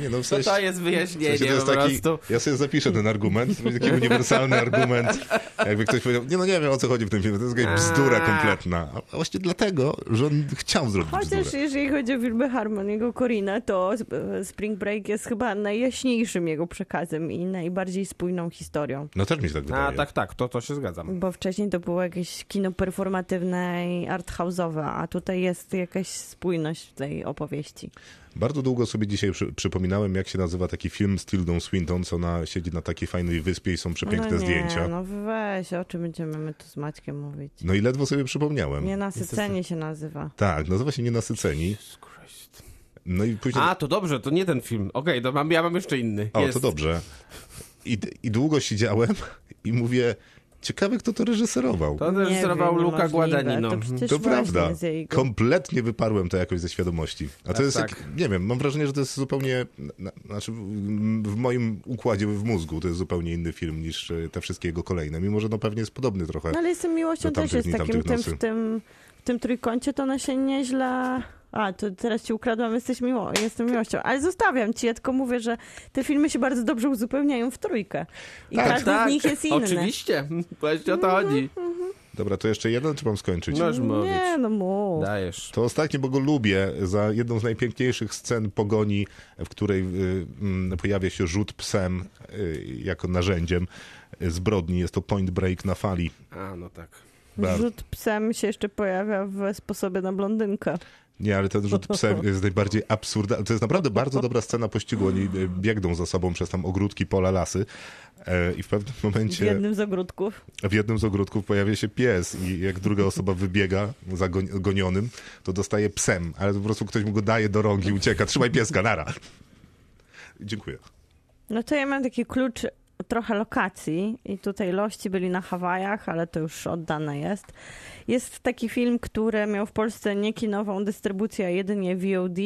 Nie, no, w To sensie, to jest w wyjaśnienie sensie to jest taki, ja sobie zapiszę ten argument, to taki uniwersalny argument. Jakby ktoś powiedział, nie no nie wiem o co chodzi w tym filmie, to jest jakaś bzdura A. kompletna. A właśnie dlatego, że on chciał zrobić Chociaż bzdurę. jeżeli chodzi o filmy Harmoniego Corina, to e, Spring Break jest chyba najjaśniejszym jego przekazem i najbardziej spójną historią. No też mi się tak wydaje. A, tak, tak, to, to się zgadzam. Bo wcześniej to było jakieś kino performatywne i arthouse'owe, a tutaj jest jakaś spójność w tej opowieści. Bardzo długo sobie dzisiaj przy, przypominałem, jak się nazywa taki film z Tildą Swinton, co ona siedzi na takiej fajnej wyspie i są przepiękne no nie, zdjęcia. no weź, o czym będziemy my tu z Maćkiem mówić? No i ledwo sobie przypomniałem. Nienasycenie się nazywa. Tak, nazywa się Nienasyceni. Jesus Christ. No i później... A, to dobrze, to nie ten film. Okej, to mam, ja mam jeszcze inny. O, Jest. to dobrze. I, I długo siedziałem i mówię, ciekawe kto to reżyserował. To reżyserował wiem, niemożliwe. Guadagnino. To To prawda. jego- Kompletnie wyparłem to jakoś ze świadomości. A to Tak, jest, tak. jak, nie wiem, mam wrażenie, że to jest zupełnie, na, znaczy w, moim układzie w mózgu to jest zupełnie inny film niż e, te wszystkie jego kolejne, mimo że no pewnie jest podobny trochę. No ale tym miłością Do też jest dni, takim, tym, w, tym, w tym trójkącie to ona się nieźle... A, to teraz ci ukradłam, jesteś miło, jestem miłością. Ale zostawiam ci, ja tylko mówię, że te filmy się bardzo dobrze uzupełniają w trójkę. I Tak, każdy z nich jest inny. Oczywiście, właśnie o to chodzi. Dobra, to jeszcze jeden, czy mam skończyć? Możesz mówić. Nie, no mów. Dajesz. To ostatnie, bo go lubię, za jedną z najpiękniejszych scen pogoni, w której y, mm, pojawia się rzut psem y, jako narzędziem y, zbrodni. Jest to Point Break na fali. A, no tak. Bardzo. Rzut psem się jeszcze pojawia w sposobie na blondynkę. Nie, ale ten rzut psem jest najbardziej absurdalny. To jest naprawdę bardzo dobra scena pościgu. Oni e, biegną za sobą przez tam ogródki, pola, lasy e, i w pewnym W momencie jednym z ogródków. w jednym z ogródków pojawia się pies i jak druga osoba wybiega za gonionym, to dostaje psem, ale po prostu ktoś mu go daje do rąk i ucieka. Trzymaj pieska, nara. Dziękuję. No to ja mam taki klucz trochę lokacji i tutaj lości byli na Hawajach, ale to już oddane jest. Jest taki film, który miał w Polsce nie kinową dystrybucję, a jedynie VOD.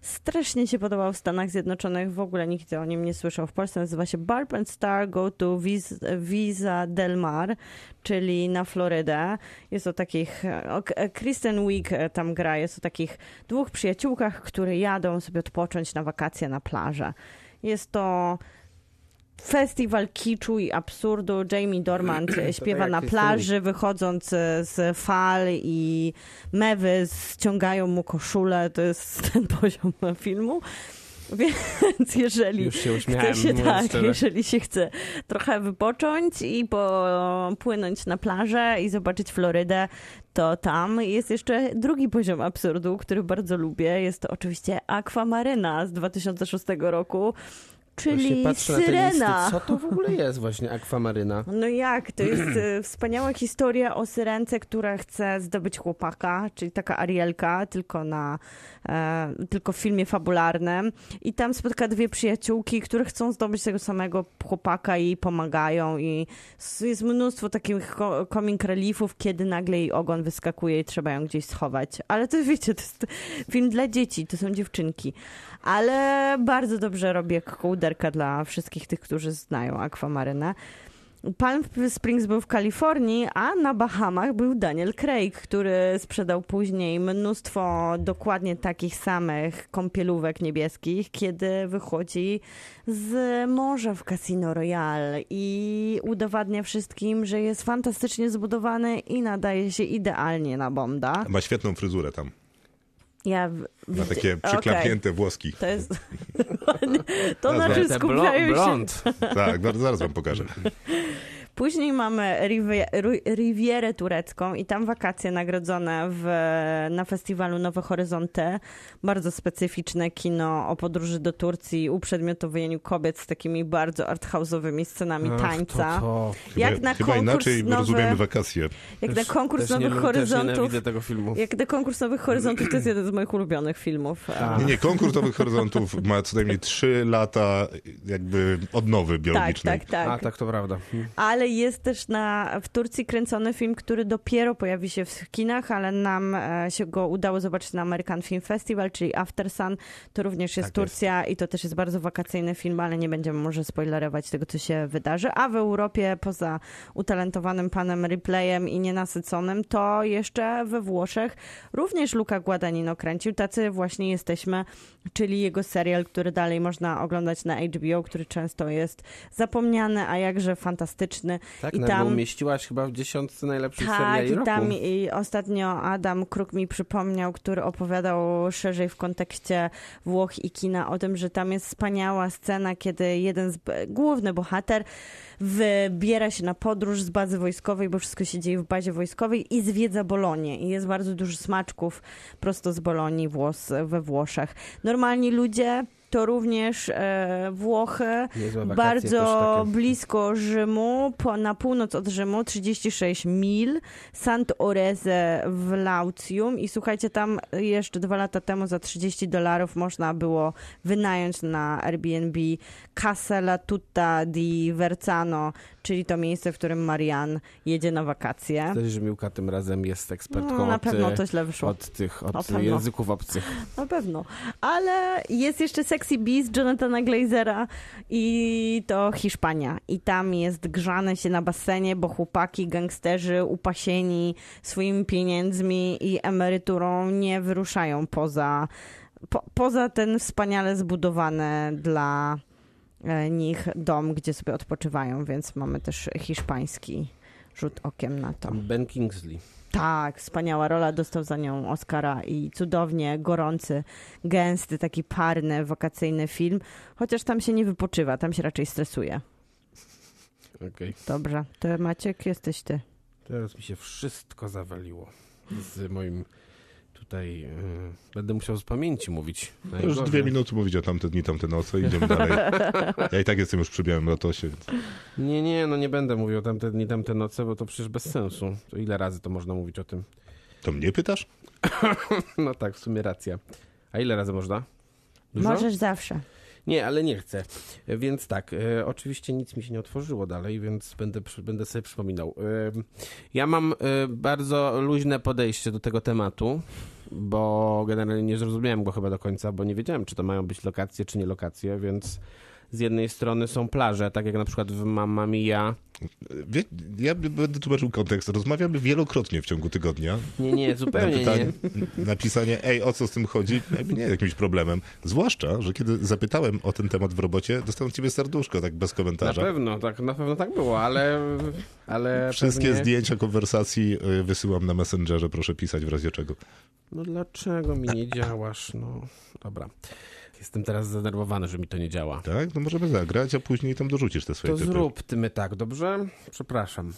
Strasznie się podobał w Stanach Zjednoczonych, w ogóle nikt o nim nie słyszał. W Polsce nazywa się Barb and Star Go to Vis- Visa Del Mar, czyli na Florydę. Jest o takich, o, Kristen Wiig tam gra, jest o takich dwóch przyjaciółkach, które jadą sobie odpocząć na wakacje na plażę. Jest to festiwal kiczu i absurdu. Jamie Dormant śpiewa jak na plaży, wychodząc e, z fal i mewy ściągają mu koszulę. To jest ten poziom filmu. Więc jeżeli się chce się, tak, szczerze. jeżeli się chce trochę wypocząć i popłynąć na plażę i zobaczyć Florydę, to tam jest jeszcze drugi poziom absurdu, który bardzo lubię. Jest to oczywiście Aquamaryna z 2006 roku, czyli Syrena. listy. Co to w ogóle jest właśnie akwamaryna? No jak? To jest e, wspaniała historia o syrence, która chce zdobyć chłopaka, czyli taka Arielka, tylko, na, e, tylko w filmie fabularnym. I tam spotka dwie przyjaciółki, które chcą zdobyć tego samego chłopaka i jej pomagają. I jest mnóstwo takich comic reliefów, kiedy nagle jej ogon wyskakuje i trzeba ją gdzieś schować. Ale to wiecie, to jest film dla dzieci, to są dziewczynki. Ale bardzo dobrze robi jak kołderka dla wszystkich tych, którzy znają Aquamarynę. Palm Springs był w Kalifornii, a na Bahamach był Daniel Craig, który sprzedał później mnóstwo dokładnie takich samych kąpielówek niebieskich, kiedy wychodzi z morza w Casino Royale i udowadnia wszystkim, że jest fantastycznie zbudowany i nadaje się idealnie na Bonda. Ma świetną fryzurę tam. Ja w- Ma takie przyklapnięte włoski. To jest. to znaczy skupiają blo- się. blond. Tak, zaraz- zaraz wam pokażę. Później mamy Rivierę turecką i tam wakacje nagrodzone w, na festiwalu Nowe Horyzonty. Bardzo specyficzne kino o podróży do Turcji, uprzedmiotowieniu kobiet z takimi bardzo arthouse'owymi scenami Ach, tańca. To, to. Jak Chyba- na Chyba konkurs inaczej nowy- rozumiemy wakacje. Jak na Też- konkurs też nie, Nowych Też Horyzontów. nienawidzę tego filmu. Jak na konkurs Nowych Horyzontów to jest jeden z moich ulubionych filmów. Tak. Nie, nie, konkurs Nowych Horyzontów ma co najmniej 3 lata jakby odnowy Tak, biologicznej. tak, tak. A, tak to prawda. Hmm. Ale jest też na, w Turcji kręcony film, który dopiero pojawi się w kinach, ale nam e, się go udało zobaczyć na American Film Festival, czyli After Sun. To również jest Tak Turcja i to też jest bardzo wakacyjny film, ale nie będziemy może spoilerować tego, co się wydarzy. A w Europie, poza utalentowanym panem Replayem i nienasyconym, to jeszcze we Włoszech również Luca Guadagnino kręcił. Tacy właśnie jesteśmy, czyli jego serial, który dalej można oglądać na HBO, który często jest zapomniany, a jakże fantastyczny. Tak, I tam- umieściłaś chyba w dziesiątce najlepszych Tak, seriali i roku. tam i ostatnio Adam Kruk mi przypomniał, który opowiadał szerzej w kontekście Włoch i kina o tym, że tam jest wspaniała scena, kiedy jeden z główny bohater wybiera się na podróż z bazy wojskowej, bo wszystko się dzieje w bazie wojskowej i zwiedza Bolonię. I jest bardzo dużo smaczków prosto z Bolonii Włos, we Włoszech. Normalni ludzie to również e, Włochy, wakacje bardzo blisko Rzymu, po, na północ od Rzymu, 36 mil, Sant'Oreze w Laucium i słuchajcie, tam jeszcze dwa lata temu za 30 dolarów można było wynająć na Airbnb Casa La Tutta di Verzano, czyli to miejsce, w którym Marian jedzie na wakacje. Widać, że Miłka tym razem jest ekspertką No, na od, pewno e, to źle wyszło. od tych od języków obcych. Na pewno. Ale jest jeszcze Sexy Beast Jonathana Glazera i to Hiszpania. I tam jest grzane się na basenie, bo chłopaki, gangsterzy upasieni swoimi pieniędzmi i emeryturą nie wyruszają poza, po, poza ten wspaniale zbudowany dla nich dom, gdzie sobie odpoczywają, więc mamy też hiszpański rzut okiem na to. Ben Kingsley. Tak, wspaniała rola, dostał za nią Oscara i cudownie, gorący, gęsty, taki parny, wakacyjny film, chociaż tam się nie wypoczywa, tam się raczej stresuje. Okej. Dobrze, to Maciek, jesteś ty. Teraz mi się wszystko zawaliło z moim Tutaj y, będę musiał z pamięci mówić. Już dwie minuty mówić o tamte dni, tamte noce, idziemy dalej. Ja i tak jestem już przy białym lotosie, więc... Nie, nie, no nie będę mówił o tamte dni, tamte noce, bo to przecież bez sensu. To ile razy to można mówić o tym? To mnie pytasz? No tak, w sumie racja. A ile razy można? Dużo? Możesz zawsze. Nie, ale nie chcę. Więc tak, e, oczywiście nic mi się nie otworzyło dalej, więc będę, będę sobie przypominał. E, ja mam e, bardzo luźne podejście do tego tematu, bo generalnie nie zrozumiałem go chyba do końca, bo nie wiedziałem, czy to mają być lokacje, czy nie lokacje, więc z jednej strony są plaże, tak jak na przykład w Mamma Mia. Wie, ja będę tłumaczył kontekst. Rozmawiamy wielokrotnie w ciągu tygodnia. Nie, nie, Na zupełnie pytanie, nie. napisanie, ej, o co z tym chodzi, nie jest jakimś problemem. Zwłaszcza, że kiedy zapytałem o ten temat w robocie, dostałem ciebie serduszko, tak bez Na komentarza. pewno, tak, na pewno tak było, ale... ale Wszystkie pewnie... zdjęcia konwersacji y, wysyłam na Messengerze, proszę pisać w razie czego. No dlaczego mi nie działasz? No, dobra. Jestem teraz zdenerwowany, że mi to nie działa. Tak? No możemy zagrać, a później tam dorzucisz te swoje To typy. zrób ty my tak, dobrze? Przepraszam.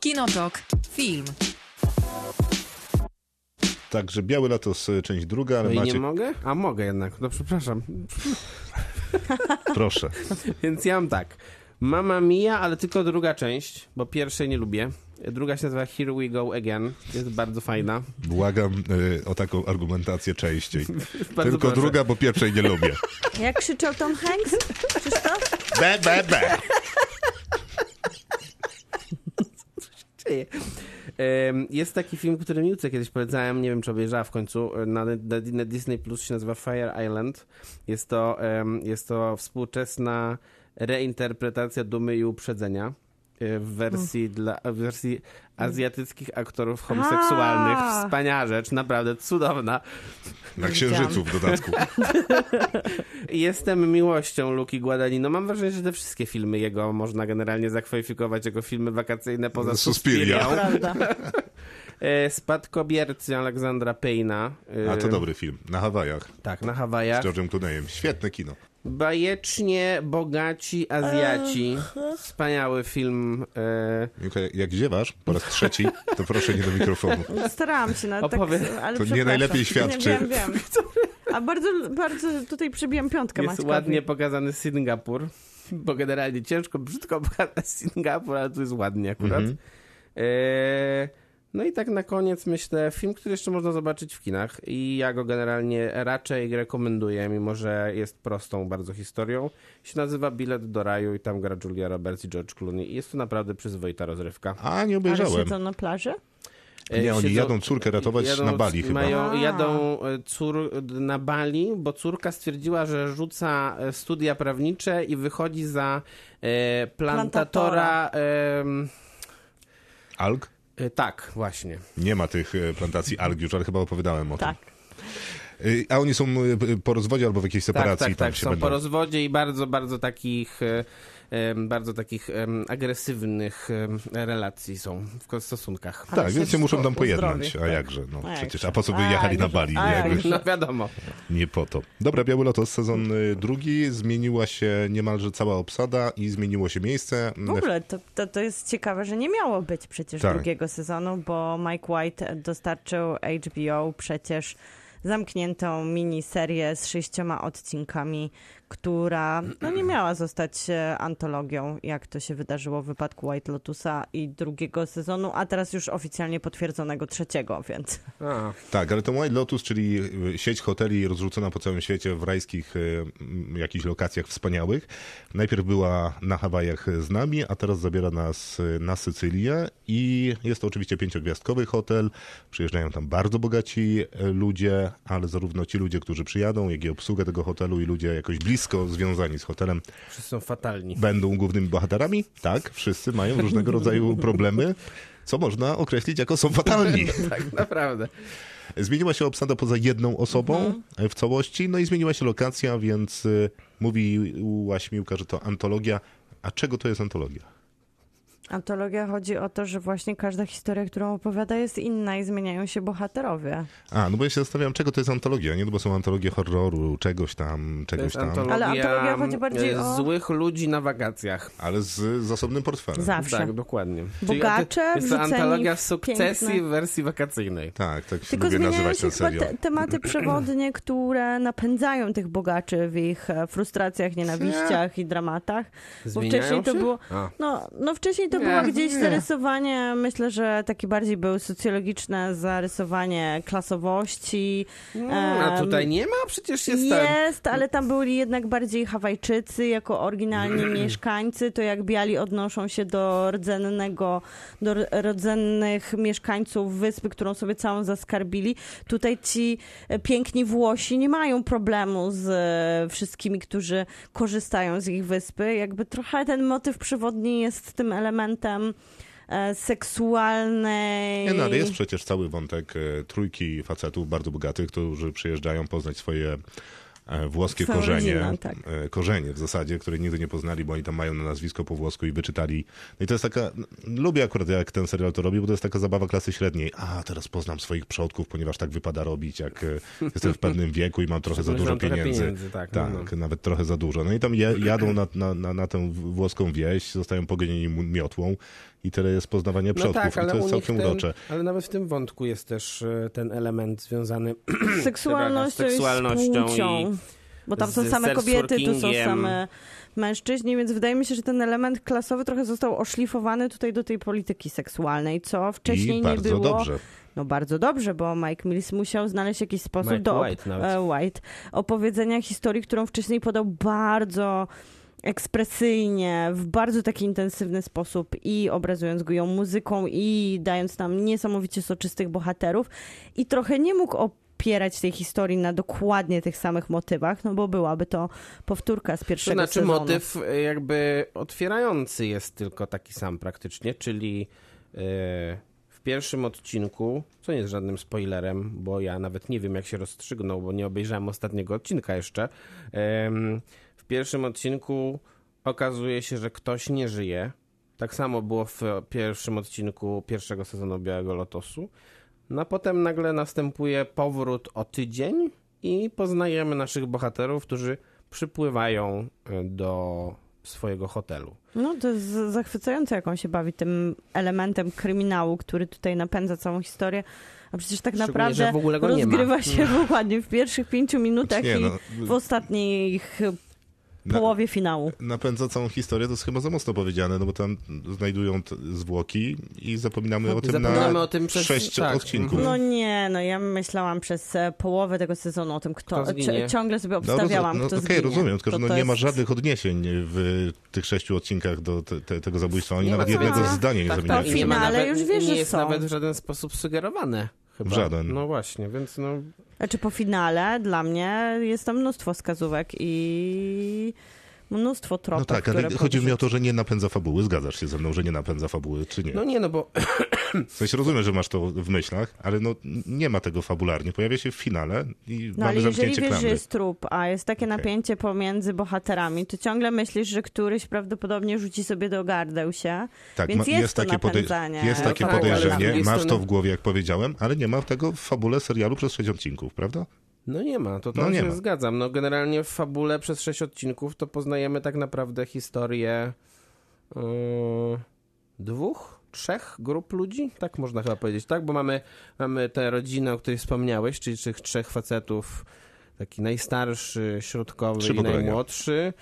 Kinotok. Film. Także Biały Latos, y, część druga, ale No i macie... nie mogę? A mogę jednak, no przepraszam. Proszę. Więc ja mam tak. Mama Mia, ale tylko druga część, bo pierwszej nie lubię. Druga się nazywa Here We Go Again. Jest bardzo fajna. Błagam y, o taką argumentację częściej. Tylko proszę. druga, bo pierwszej nie lubię. Jak krzyczał Tom Hanks? Krzysztof? Be, be, be. Jest taki film, który Miłce kiedyś polecałem, nie wiem czy obejrzała w końcu, na, na, na Disney Plus się nazywa Fire Island. Jest to, jest to współczesna reinterpretacja Dumy i Uprzedzenia e, w wersji, dla, w wersji azjatyckich aktorów homoseksualnych. A. Wspaniała rzecz, naprawdę cudowna. Na księżycu w dodatku. Jestem miłością Luki Guadagnino. Mam wrażenie, że te wszystkie filmy jego można generalnie zakwalifikować jako filmy wakacyjne poza Suspiria. E, Spadkobiercy Aleksandra Payna. A to dobry film. Na Hawajach. Tak, na Z Hawajach. George'em Clooneyem. Świetne kino. Bajecznie bogaci Azjaci. Wspaniały film. E, Miłka, jak ziewasz po raz trzeci, to proszę nie do mikrofonu. Starałam się, no tak, ale To nie najlepiej świadczy. Nie, wiem, wiem. A bardzo, bardzo tutaj przybijam piątkę jest Maćkowi. ładnie pokazany Singapur. Bo generalnie ciężko, brzydko pokazać Singapur, ale tu jest ładnie akurat. Mhm. E, no i tak na koniec myślę, film, który jeszcze można zobaczyć w kinach i ja go generalnie raczej rekomenduję, mimo że jest prostą bardzo historią. Się nazywa Bilet do raju i tam gra Julia Roberts i George Clooney i jest to naprawdę przyzwoita rozrywka. A, nie Ale obejrzałem. siedzą na plaży? E, Nie, oni siedzą- jadą córkę ratować na Bali chyba. Mają, jadą e, cór na Bali, bo córka stwierdziła, że rzuca e, studia prawnicze i wychodzi za e, plantatora. em, Alg? E, tak, właśnie. Nie ma tych e, plantacji alg już, ale chyba opowiadałem o Tak. tym. Y, A oni są po rozwodzie albo w jakiejś Tak, separacji tak, tam tak. się Są będą... po rozwodzie i bardzo, bardzo takich. Bardzo takich agresywnych relacji są w stosunkach. Tak, więc się muszą tam pojednać. A tak. jakże, no A jak przecież. A po co by A, jechali na nie- Bali? a, jakby, No wiadomo. nie po to. Dobra, Biały Lotos, sezon y, drugi. Zmieniła się niemalże cała obsada i zmieniło się miejsce. W ogóle to, to, to jest ciekawe, że nie miało być przecież Tak. drugiego sezonu, bo Mike White dostarczył HBO przecież zamkniętą miniserię z sześcioma odcinkami, która no, nie miała zostać e, antologią, jak to się wydarzyło w wypadku White Lotusa i drugiego sezonu, a teraz już oficjalnie potwierdzonego trzeciego, więc A, Tak, ale to White Lotus, czyli y, sieć hoteli rozrzucona po całym świecie w rajskich y, jakichś lokacjach wspaniałych. Najpierw była na Hawajach z nami, a teraz zabiera nas na Sycylię i jest to oczywiście pięciogwiazdkowy hotel. Przyjeżdżają tam bardzo bogaci ludzie, ale zarówno ci ludzie, którzy przyjadą, jak i obsługa tego hotelu i ludzie jakoś blisko związani z hotelem wszyscy są fatalni. będą głównymi bohaterami. Tak, wszyscy mają różnego rodzaju problemy, co można określić jako są fatalni. Tak, naprawdę. Zmieniła się obsada poza jedną osobą e, w całości, no i zmieniła się lokacja, więc y, mówiła Śmiłka, że to antologia. A czego to jest antologia? Antologia chodzi o to, że właśnie każda historia, którą opowiada jest inna i zmieniają się bohaterowie. A, no bo ja się zastanawiam, czego to jest antologia, nie? No bo są antologie horroru, czegoś tam, To czegoś tam, antologia, Ale antologia chodzi bardziej e, o- złych ludzi na wakacjach. ale z zasobnym portfelem. Zawsze. Tak, dokładnie. Bogacze, Jest to antologia w sukcesji piękne- w wersji wakacyjnej. Tak, tak się Tylko lubię zmieniają nazywać się ten te, tematy przewodnie, które napędzają tych bogaczy w ich e, frustracjach, nienawiściach i dramatach. Bo Zmieniają wcześniej to się? było. A. No, no wcześniej to było gdzieś nie. zarysowanie, myślę, że takie bardziej były socjologiczne zarysowanie klasowości. No, a tutaj nie ma? Przecież jest. Jest, ale tam byli jednak bardziej Hawajczycy jako oryginalni mieszkańcy, to jak biali odnoszą się do rdzennego, do rdzennych mieszkańców wyspy, którą sobie całą zaskarbili. Tutaj ci e, piękni Włosi nie mają problemu z e, wszystkimi, którzy korzystają z ich wyspy. Jakby trochę ten motyw przewodni jest tym elementem e, seksualnej... Nie, no, ale jest przecież cały wątek e, trójki facetów bardzo bogatych, którzy przyjeżdżają poznać swoje włoskie Swoją korzenie, rodzinę, tak. e, korzenie w zasadzie, które nigdy nie poznali, bo oni tam mają na nazwisko po włosku i wyczytali. No i to jest taka, lubię akurat jak ten serial to robi, bo to jest taka zabawa klasy średniej. A, teraz poznam swoich przodków, ponieważ tak wypada robić, jak e, jestem w pewnym wieku i mam trochę za dużo pieniędzy. pieniędzy, tak, no, Tak, nawet trochę za dużo. No i tam je, jadą na, na, na, na tę włoską wieś, zostają pogonieni miotłą i tyle jest poznawania No przodków. tak, I to jest całkiem ten, urocze. Ale nawet w tym wątku jest też e, ten element związany seksualnością, seksualnością i z płcią. i Bo tam są z same kobiety, tu są same mężczyźni, więc wydaje mi się, że ten element klasowy trochę został oszlifowany tutaj do tej polityki seksualnej, co wcześniej I nie bardzo było. dobrze. No bardzo dobrze, bo Mike Mills musiał znaleźć jakiś sposób Mike do White nawet. e, White, opowiedzenia historii, którą wcześniej podał bardzo ekspresyjnie, w bardzo taki intensywny sposób i obrazując go ją muzyką i dając nam niesamowicie soczystych bohaterów i trochę nie mógł opierać tej historii na dokładnie tych samych motywach, no bo byłaby to powtórka z To pierwszego znaczy sezonu. motyw e, jakby otwierający jest tylko taki sam praktycznie, czyli e, w pierwszym odcinku, co nie jest żadnym spoilerem, bo ja nawet nie wiem jak się rozstrzygnął, bo nie obejrzałem ostatniego odcinka jeszcze. Pierwszym odcinku okazuje się, że ktoś nie żyje. Tak samo było w pierwszym odcinku pierwszego sezonu Białego Lotosu. No a potem nagle następuje powrót o tydzień i poznajemy naszych bohaterów, którzy przypływają e, do swojego hotelu. No to jest zachwycające, jak on się bawi tym elementem kryminału, który tutaj napędza całą historię. A przecież tak naprawdę że w ogóle go nie ma. rozgrywa się dokładnie w pierwszych pięciu minutach Nie, i no, w ostatnich połowie finału. napędza całą historię, to jest chyba za mocno powiedziane, no bo tam znajdują t- zwłoki i zapominamy o tym Zapominamy na o tym przez- sześć tak. odcinków. No nie, no ja myślałam przez e, połowę tego sezonu o tym, kto, Kto ciągle sobie No, obstawiałam, rozum- no, kto Okej, zginie. rozumiem, tylko że To no, nie ma jest- żadnych odniesień w tych sześciu odcinkach do te, te, tego zabójstwa. Oni Nie ma nawet jednego A, zdania nie Tak, zamieniają. tak, i w nie ma finale nawet, już wiesz, nie że jest są. nawet w żaden sposób sugerowane. Chyba. W żaden. No właśnie, więc no... Znaczy po finale dla mnie jest tam mnóstwo wskazówek i mnóstwo tropów, No tak, ale które chodzi mi o to, że nie napędza fabuły. Zgadzasz się ze mną, że nie napędza fabuły, czy nie? No nie, no bo W sensie rozumiem, że masz to w myślach, ale no nie ma tego fabularnie. Pojawia się w finale i No ale mamy jeżeli zamknięcie wiesz, że jest trup, a jest takie Okej. napięcie pomiędzy bohaterami, to ciągle myślisz, że któryś prawdopodobnie rzuci sobie do gardeł się. Tak, Więc ma- jest to takie, podej- napędzanie jest takie ale podejrzenie, masz to w głowie, jak powiedziałem, ale nie ma tego w fabule serialu przez sześć odcinków, prawda? No nie ma, to, to No nie się ma. zgadzam. No generalnie w fabule przez sześć odcinków to poznajemy tak naprawdę historię yy, dwóch, trzech grup ludzi, tak można chyba powiedzieć, tak? Bo mamy, mamy tę rodzinę, o której wspomniałeś, czyli tych trzech facetów, taki najstarszy, środkowy i najmłodszy.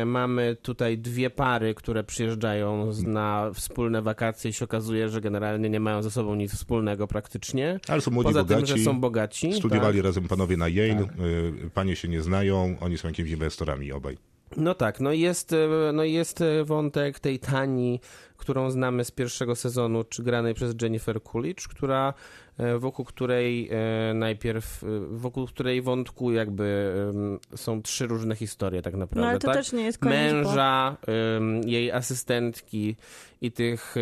E, mamy tutaj dwie pary, które przyjeżdżają na wspólne wakacje i się okazuje, że generalnie nie mają ze sobą nic wspólnego praktycznie. Ale są młodzi Poza bogaci, tym, że są bogaci. studiowali tak. razem panowie na Yale, Tak. y, panie się nie znają, oni są jakimiś inwestorami obaj. No tak, no jest, e, no jest e, wątek tej Tani, którą znamy z pierwszego sezonu, czy granej przez Jennifer Coolidge, która e, wokół której e, najpierw, e, wokół której wątku jakby są trzy różne historie tak naprawdę, No ale to tak? też nie jest koniec, bo... Męża, em, jej asystentki i tych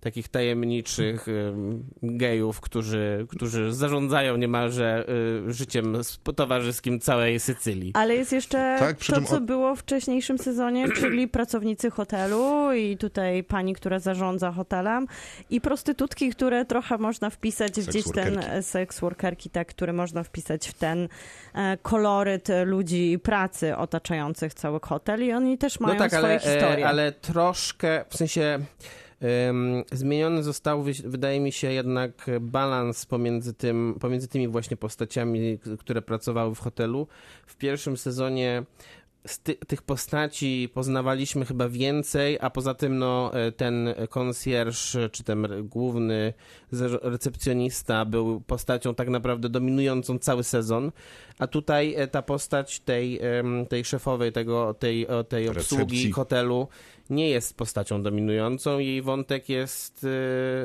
takich tajemniczych em, gejów, którzy, którzy zarządzają niemalże życiem towarzyskim całej Sycylii. Ale jest jeszcze Tak, to, czym co było w wcześniejszym sezonie, czyli pracownicy hotelu i tutaj pani, która zarządza hotelem i prostytutki, które trochę można wpisać Sex gdzieś ten seks workerki, tak, które można wpisać w ten e, koloryt e, ludzi pracy otaczających cały hotel i oni też mają no tak, swoje ale, historie. e, ale troszkę, w sensie zmieniony został, wy- wydaje mi się, jednak balans pomiędzy, tym, pomiędzy tymi właśnie postaciami, które pracowały w hotelu. W pierwszym sezonie z ty, tych postaci poznawaliśmy chyba więcej, a poza tym no, e, ten konsjerż, czy ten główny recepcjonista był postacią tak naprawdę dominującą cały sezon, a tutaj e, ta postać tej, tej szefowej tego, tej, tej obsługi Recepcji. hotelu nie jest postacią dominującą, jej wątek jest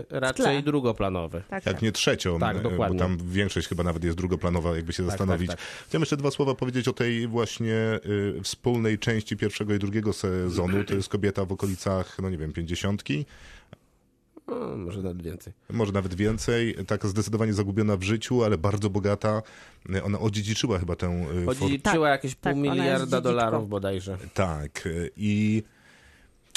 e, raczej drugoplanowy. tak, Jak tak. nie trzecią, Tak, e, dokładnie. bo tam większość chyba nawet jest drugoplanowa, jakby się Tak, zastanowić. tak, tak. Chciałem jeszcze dwa słowa powiedzieć o tej właśnie y, wspólnej części pierwszego i drugiego sezonu. To jest kobieta w okolicach, no nie wiem, pięćdziesiątki, O, może nawet więcej. może nawet więcej. Tak zdecydowanie zagubiona w życiu, ale bardzo bogata. Y, Ona odziedziczyła chyba tę y, for- Odziedziczyła jakieś pół tak, miliarda dolarów bodajże. Tak. y, I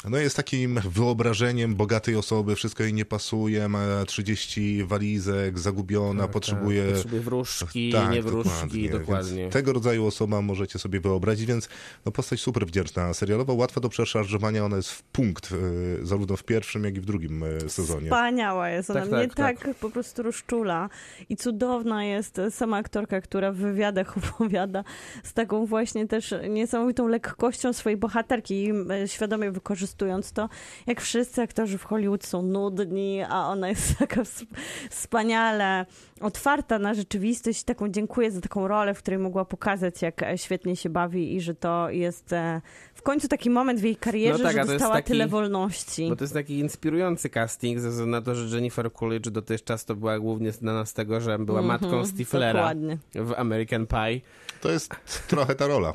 no jest takim wyobrażeniem bogatej osoby, wszystko jej nie pasuje, ma 30 walizek, zagubiona, potrzebuje... Tak, potrzebuje wróżki, Tak, nie wróżki, dokładnie. dokładnie. Więc tego rodzaju osoba możecie sobie wyobrazić, więc no, postać super wdzięczna. Serialowa, łatwa do przeszarżowania, ona jest w punkt, y, zarówno w pierwszym, jak i w drugim y, sezonie. Wspaniała jest, ona Tak, mnie tak, tak, po prostu rozczula i cudowna jest sama aktorka, która w wywiadach opowiada z taką właśnie też niesamowitą lekkością swojej bohaterki i e, świadomie wykorzystując to, jak wszyscy aktorzy w Hollywood są nudni, a ona jest taka ws- wspaniale otwarta na rzeczywistość. Taką dziękuję za taką rolę, w której mogła pokazać, jak e, świetnie się bawi i że to jest e, w końcu taki moment w jej karierze, No tak, że dostała taki- tyle wolności. Bo to jest taki inspirujący casting, ze względu na to, że Jennifer Coolidge dotychczas to była głównie znana z tego, że była matką Mhm, Stiflera Dokładnie. w American Pie. To jest trochę ta rola.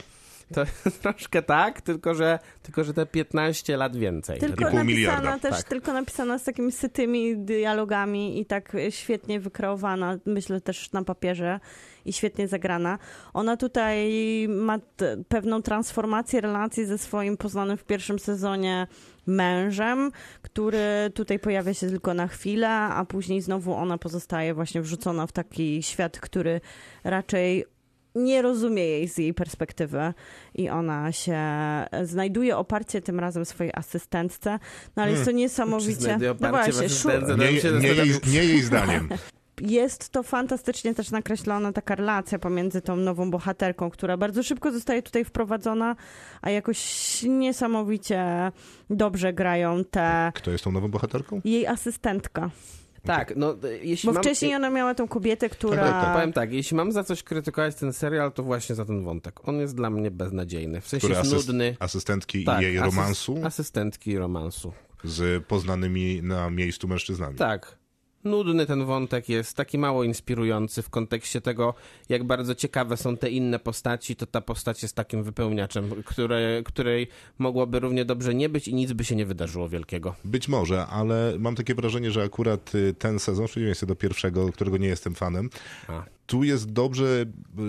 To troszkę tak, tylko że, tylko że te 15 lat więcej. Tylko napisana miliarda, też, tak. tylko napisana z takimi sytymi dialogami i tak świetnie wykreowana, myślę też na papierze i świetnie zagrana. Ona tutaj ma t- pewną transformację relacji ze swoim poznanym w pierwszym sezonie mężem, który tutaj pojawia się tylko na chwilę, a później znowu ona pozostaje właśnie wrzucona w taki świat, który raczej nie rozumie jej z jej perspektywy i ona się znajduje oparcie tym razem w swojej asystentce, no ale jest to Czy niesamowicie... No właśnie, szu- To Nie, się nie, jej, nie jej zdaniem. jest to fantastycznie też nakreślona taka relacja pomiędzy tą nową bohaterką, która bardzo szybko zostaje tutaj wprowadzona, a jakoś niesamowicie dobrze grają te Kto jest tą nową bohaterką? jej asystentka. Tak, no jeśli Bo mam... wcześniej ona miała tą kobietę, Tak, która... tak, Powiem tak, jeśli mam za coś krytykować ten serial, to właśnie za ten wątek. On jest dla mnie beznadziejny. W sensie Który jest asyst- nudny. asystentki Tak, i jej asyst- romansu Asystentki romansu. z poznanymi na miejscu mężczyznami. Tak. Nudny ten wątek jest, taki mało inspirujący w kontekście tego, jak bardzo ciekawe są te inne postaci, to ta postać jest takim wypełniaczem, które, której mogłoby równie dobrze nie być i nic by się nie wydarzyło wielkiego. Być może, ale mam takie wrażenie, że akurat y, ten sezon, w przeciwieństwie do pierwszego, którego nie jestem fanem, A. tu jest dobrze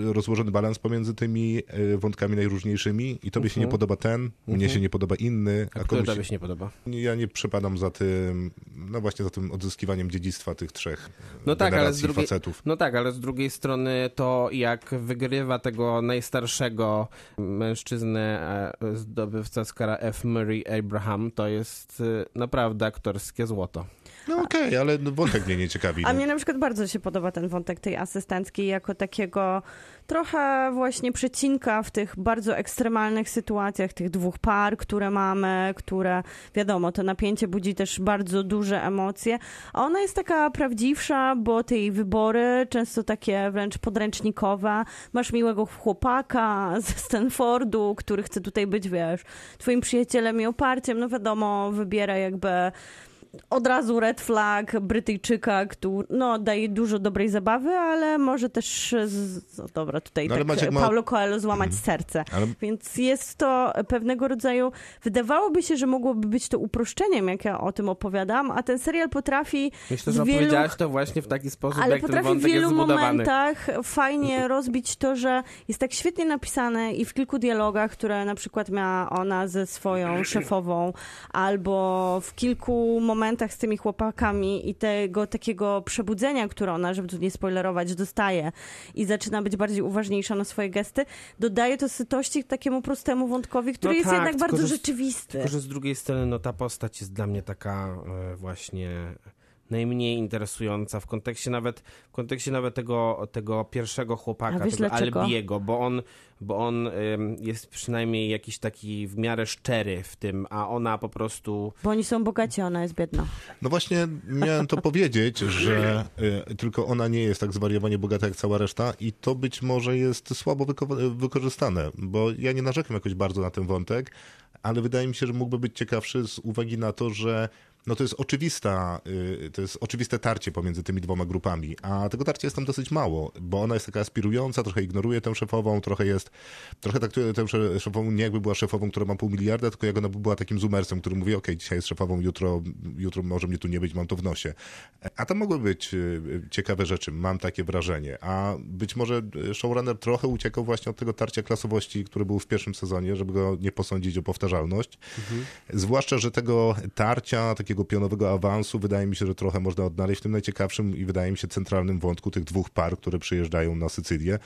y, rozłożony balans pomiędzy tymi y, wątkami najróżniejszymi i tobie się nie podoba ten, mnie się nie podoba inny, A a który tobie się nie podoba? Ja nie przepadam za tym, no właśnie za tym odzyskiwaniem dziedzictwa tych trzech No tak, ale z drugiej, facetów. no tak, ale z drugiej strony to jak wygrywa tego najstarszego mężczyznę e, zdobywca Oscara F. Murray Abraham, to jest e, naprawdę aktorskie złoto. No okej, ale no, wątek mnie nie ciekawi. A mnie na przykład bardzo się podoba ten wątek tej asystenckiej jako takiego trochę właśnie przecinka w tych bardzo ekstremalnych sytuacjach, tych dwóch par, które mamy, które wiadomo, to napięcie budzi też bardzo duże emocje, a ona jest taka prawdziwsza, bo te jej wybory często takie wręcz podręcznikowe. Masz miłego chłopaka ze Stanfordu, który chce tutaj być, wiesz, twoim przyjacielem i oparciem, no wiadomo, wybiera jakby od razu red flag Brytyjczyka, który no, daje dużo dobrej zabawy, ale może też, z, no dobra, tutaj No, tak Maciek Paulo Coelho złamać serce. Ale Więc jest to pewnego rodzaju, wydawałoby się, że mogłoby być to uproszczeniem, jak ja o tym opowiadam, a ten serial potrafi Myślę, w że wielu opowiedziałaś to właśnie w taki sposób, ale jak ten potrafi w wątek jest wielu momentach fajnie rozbić to, że jest tak świetnie napisane i w kilku dialogach, które na przykład miała ona ze swoją szefową, albo w kilku momentach z tymi chłopakami i tego takiego przebudzenia, które ona, żeby tu nie spoilerować, dostaje i zaczyna być bardziej uważniejsza na swoje gesty, dodaje to sytości takiemu prostemu wątkowi, który No jest tak, jednak bardzo że- rzeczywisty. Tylko, że z drugiej strony, no ta postać jest dla mnie taka e, właśnie najmniej interesująca w kontekście nawet, w kontekście nawet tego, tego pierwszego chłopaka, wiesz tego dlaczego? Albiego, bo on, bo on ym, jest przynajmniej jakiś taki w miarę szczery w tym, a ona po prostu... Bo oni są bogaci, a ona jest biedna. No właśnie miałem to powiedzieć, że y, tylko ona nie jest tak zwariowanie bogata jak cała reszta i to być może jest słabo wyko- wykorzystane, bo ja nie narzekam jakoś bardzo na ten wątek, ale wydaje mi się, że mógłby być ciekawszy z uwagi na to, że no to jest oczywista, y, to jest oczywiste tarcie pomiędzy tymi dwoma grupami, a tego tarcia jest tam dosyć mało, bo ona jest taka aspirująca, trochę ignoruje tę szefową, trochę jest, trochę traktuje tę sze- szefową nie jakby była szefową, która ma pół miliarda, tylko jak ona by była takim zoomersem, który mówi, okej, dzisiaj jest szefową, jutro, jutro może mnie tu nie być, mam to w nosie. A tam mogły być y, ciekawe rzeczy, mam takie wrażenie, a być może y, showrunner trochę uciekał właśnie od tego tarcia klasowości, który był w pierwszym sezonie, żeby go nie posądzić o powtarzalność. Zwłaszcza, że tego tarcia, takiego pionowego awansu, wydaje mi się, że trochę można odnaleźć w tym najciekawszym i wydaje mi się centralnym wątku tych dwóch par, które przyjeżdżają na Sycylię.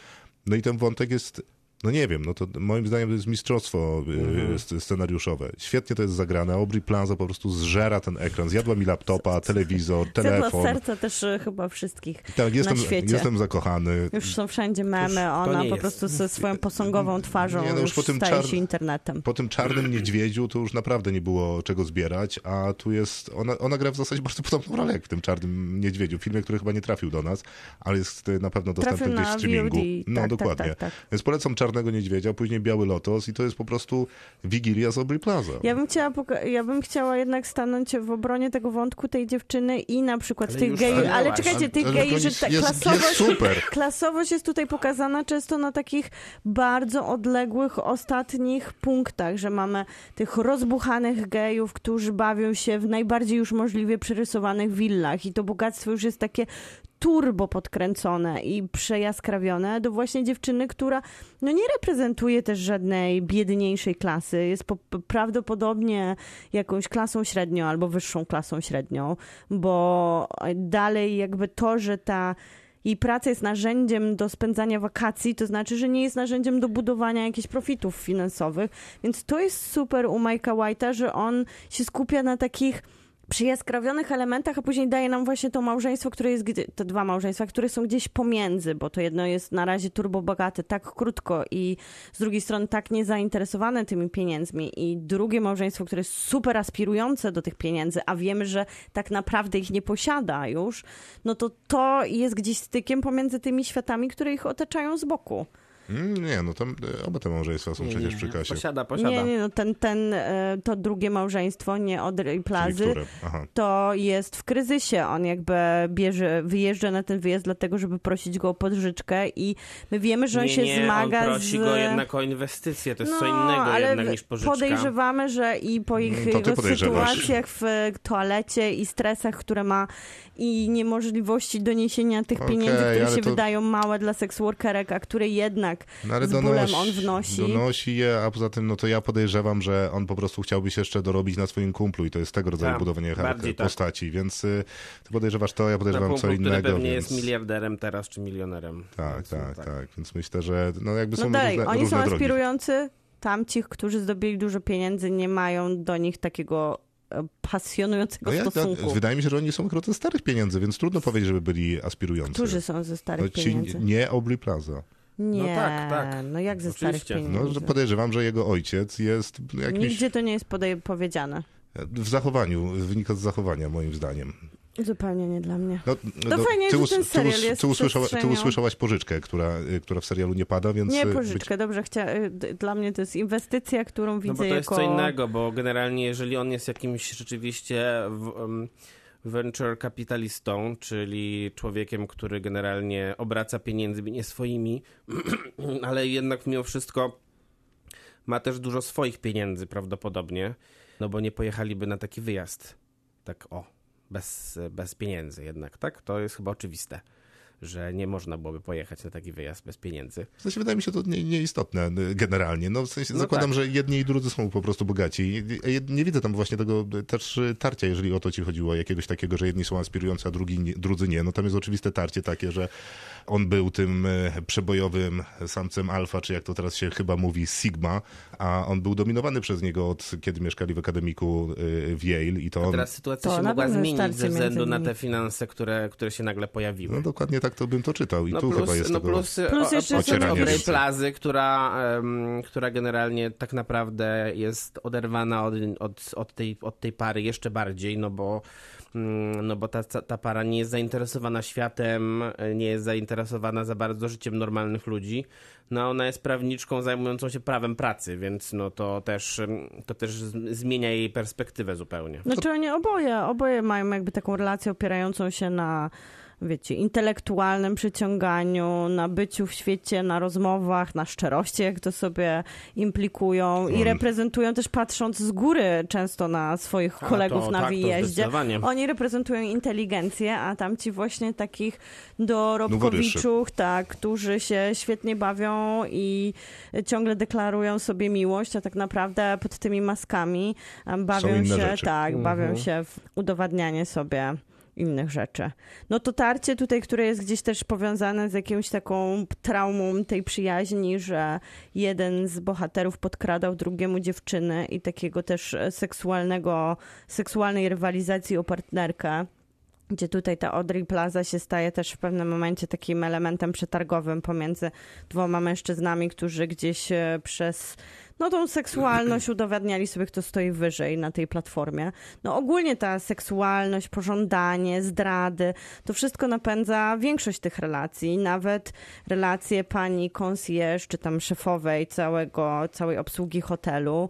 No i ten wątek jest, no nie wiem, no to moim zdaniem to jest mistrzostwo y, sc- scenariuszowe. Świetnie to jest zagrane. Aubrey Plaza po prostu zżera ten ekran. Zjadła mi laptopa, telewizor, Zjadła telefon. serca też e, chyba wszystkich Tak, jestem, na świecie. jestem zakochany. Już są wszędzie memy, ona po prostu ze swoją posągową twarzą Nie, no już już po tym staje czar- się internetem. Po tym czarnym niedźwiedziu to już naprawdę nie było czego zbierać, a tu jest, ona, ona gra w zasadzie bardzo podobną rolę jak w tym czarnym niedźwiedziu, filmie, który chyba nie trafił do nas, ale jest y, na pewno dostępny Trafił gdzieś w streamingu. No tak, tak, dokładnie. tak, tak. Więc polecam Czarnego Niedźwiedzia, później Biały Lotos i to jest po prostu Wigilia z Aubrey Plaza. Ja bym, chciała poka- ja bym chciała jednak stanąć w obronie tego wątku tej dziewczyny i na przykład Ale tych gejów. Ale czekajcie, tych gejów, że jest- ta jest- jest klasowość, super. klasowość jest tutaj pokazana często na takich bardzo odległych ostatnich punktach, że mamy tych rozbuchanych gejów, którzy bawią się w najbardziej już możliwie przerysowanych willach i to bogactwo już jest takie turbo podkręcone i przejaskrawione do właśnie dziewczyny, która no nie reprezentuje też żadnej biedniejszej klasy. Jest po, prawdopodobnie jakąś klasą średnią albo wyższą klasą średnią, bo dalej jakby to, że ta jej praca jest narzędziem do spędzania wakacji, to znaczy, że nie jest narzędziem do budowania jakichś profitów finansowych. Więc to jest super u Mike'a White'a, że on się skupia na takich przyjaskrawionych elementach, a później daje nam właśnie to małżeństwo, które jest, te dwa małżeństwa, które są gdzieś pomiędzy, bo to jedno jest na razie turbo bogate tak krótko i z drugiej strony tak niezainteresowane tymi pieniędzmi i drugie małżeństwo, które jest super aspirujące do tych pieniędzy, a wiemy, że tak naprawdę ich nie posiada już, no to to jest gdzieś stykiem pomiędzy tymi światami, które ich otaczają z boku. Mm, Nie, no tam y, oba te małżeństwa są Nie, przecież nie, przy kasie. Posiada, posiada. Nie, nie, no ten, ten, e, to drugie małżeństwo, nie od Plazy, to jest w kryzysie. On jakby bierze, wyjeżdża na ten wyjazd dlatego, żeby prosić go o podżyczkę i my wiemy, że on nie, się nie, zmaga on prosi z... go jednak o inwestycję, to jest co No, innego ale jednak niż pożyczka. Podejrzewamy, że i po ich Mm, podejrzewasz. sytuacjach w toalecie i stresach, które ma i niemożliwości doniesienia tych Okej, pieniędzy, które się to- wydają małe dla seksworkerek, a które jednak No ale z bólem donosi, on wnosi. donosi je, a poza tym, no to ja podejrzewam, że on po prostu chciałby się jeszcze dorobić na swoim kumplu i to jest tego rodzaju Tak, budowanie tak. postaci, więc y, ty podejrzewasz to, ja podejrzewam punktu, co który innego. pewnie więc... jest miliarderem teraz, czy milionerem. Tak, Więc, tak, no tak, więc myślę, że no jakby są No dalej, różne, oni różne są drogi. aspirujący, tamci, którzy zdobyli dużo pieniędzy, nie mają do nich takiego e, pasjonującego No ja, stosunku. ja, wydaje mi się, że oni są akurat ze starych pieniędzy, więc trudno powiedzieć, żeby byli aspirujący. Którzy są ze starych no, ci, pieniędzy? nie Aubrey Plaza. Nie, No tak, tak. no jak ze Oczywiście. starych No, pieniędzy? że podejrzewam, że jego ojciec jest jakimś Nigdzie to nie jest podej- powiedziane. w zachowaniu, wynika z zachowania moim zdaniem. Zupełnie nie dla mnie. No, To fajnie, że ten serial us- jest ty, usłyszała, ty usłyszałaś pożyczkę, która, y, która w serialu nie pada, więc... Nie y, pożyczkę, dobrze, chcia... y, d- dla mnie to jest inwestycja, którą widzę No bo to jest jako... co innego, bo generalnie jeżeli on jest jakimś rzeczywiście w, um, venture kapitalistą, czyli człowiekiem, który generalnie obraca pieniędzmi nie swoimi, ale jednak mimo wszystko ma też dużo swoich pieniędzy prawdopodobnie, no bo nie pojechaliby na taki wyjazd. Tak o, bez, bez pieniędzy jednak, tak? To jest chyba oczywiste, że nie można byłoby pojechać na taki wyjazd bez pieniędzy. W sensie wydaje mi się to nie, nieistotne y, generalnie. No, w sensie No zakładam, tak. że jedni i drudzy są po prostu bogaci. Nie widzę tam właśnie tego y, też y, tarcia, jeżeli o to ci chodziło, jakiegoś takiego, że jedni są aspirujący, a drugi, nie- drudzy nie. No tam jest oczywiste tarcie takie, że on był tym przebojowym samcem alfa, czy jak to teraz się chyba mówi, Sigma, a on był dominowany przez niego od kiedy mieszkali w akademiku w Yale i to A on... teraz sytuacja To się mogła zmienić ze względu na te finanse, które, które się nagle pojawiły. No dokładnie tak to bym to czytał i No tu plus, chyba jest no tego... plus, Plus o- jeszcze więcej. Plazy, która, em, która generalnie tak naprawdę jest oderwana od, od, od, tej, od tej pary jeszcze bardziej, no bo, mm, no bo ta, ta para nie jest zainteresowana światem, nie jest zainteresowana za bardzo życiem normalnych ludzi. No ona jest prawniczką zajmującą się prawem pracy, więc no to też, to też zmienia jej perspektywę zupełnie. Znaczy oni oboje, oboje mają jakby taką relację opierającą się na wiecie, intelektualnym przyciąganiu, na byciu w świecie, na rozmowach, na szczerości, jak to sobie implikują i Mm. reprezentują też patrząc z góry często na swoich A, kolegów to na tak, wyjeździe. Oni reprezentują inteligencję, a tamci właśnie takich dorobkowiczów, tak, którzy się świetnie bawią i ciągle deklarują sobie miłość, a tak naprawdę pod tymi maskami bawią się, rzeczy. tak, bawią Mhm. się w udowadnianie sobie innych rzeczy. No to tarcie tutaj, które jest gdzieś też powiązane z jakąś taką traumą tej przyjaźni, że jeden z bohaterów podkradał drugiemu dziewczyny i takiego też seksualnego, seksualnej rywalizacji o partnerkę gdzie tutaj ta Audrey Plaza się staje też w pewnym momencie takim elementem przetargowym pomiędzy dwoma mężczyznami, którzy gdzieś e, przez no tą seksualność udowadniali sobie, kto stoi wyżej na tej platformie. No ogólnie ta seksualność, pożądanie, zdrady, to wszystko napędza większość tych relacji, nawet relacje pani concierge, czy tam szefowej całego, całej obsługi hotelu,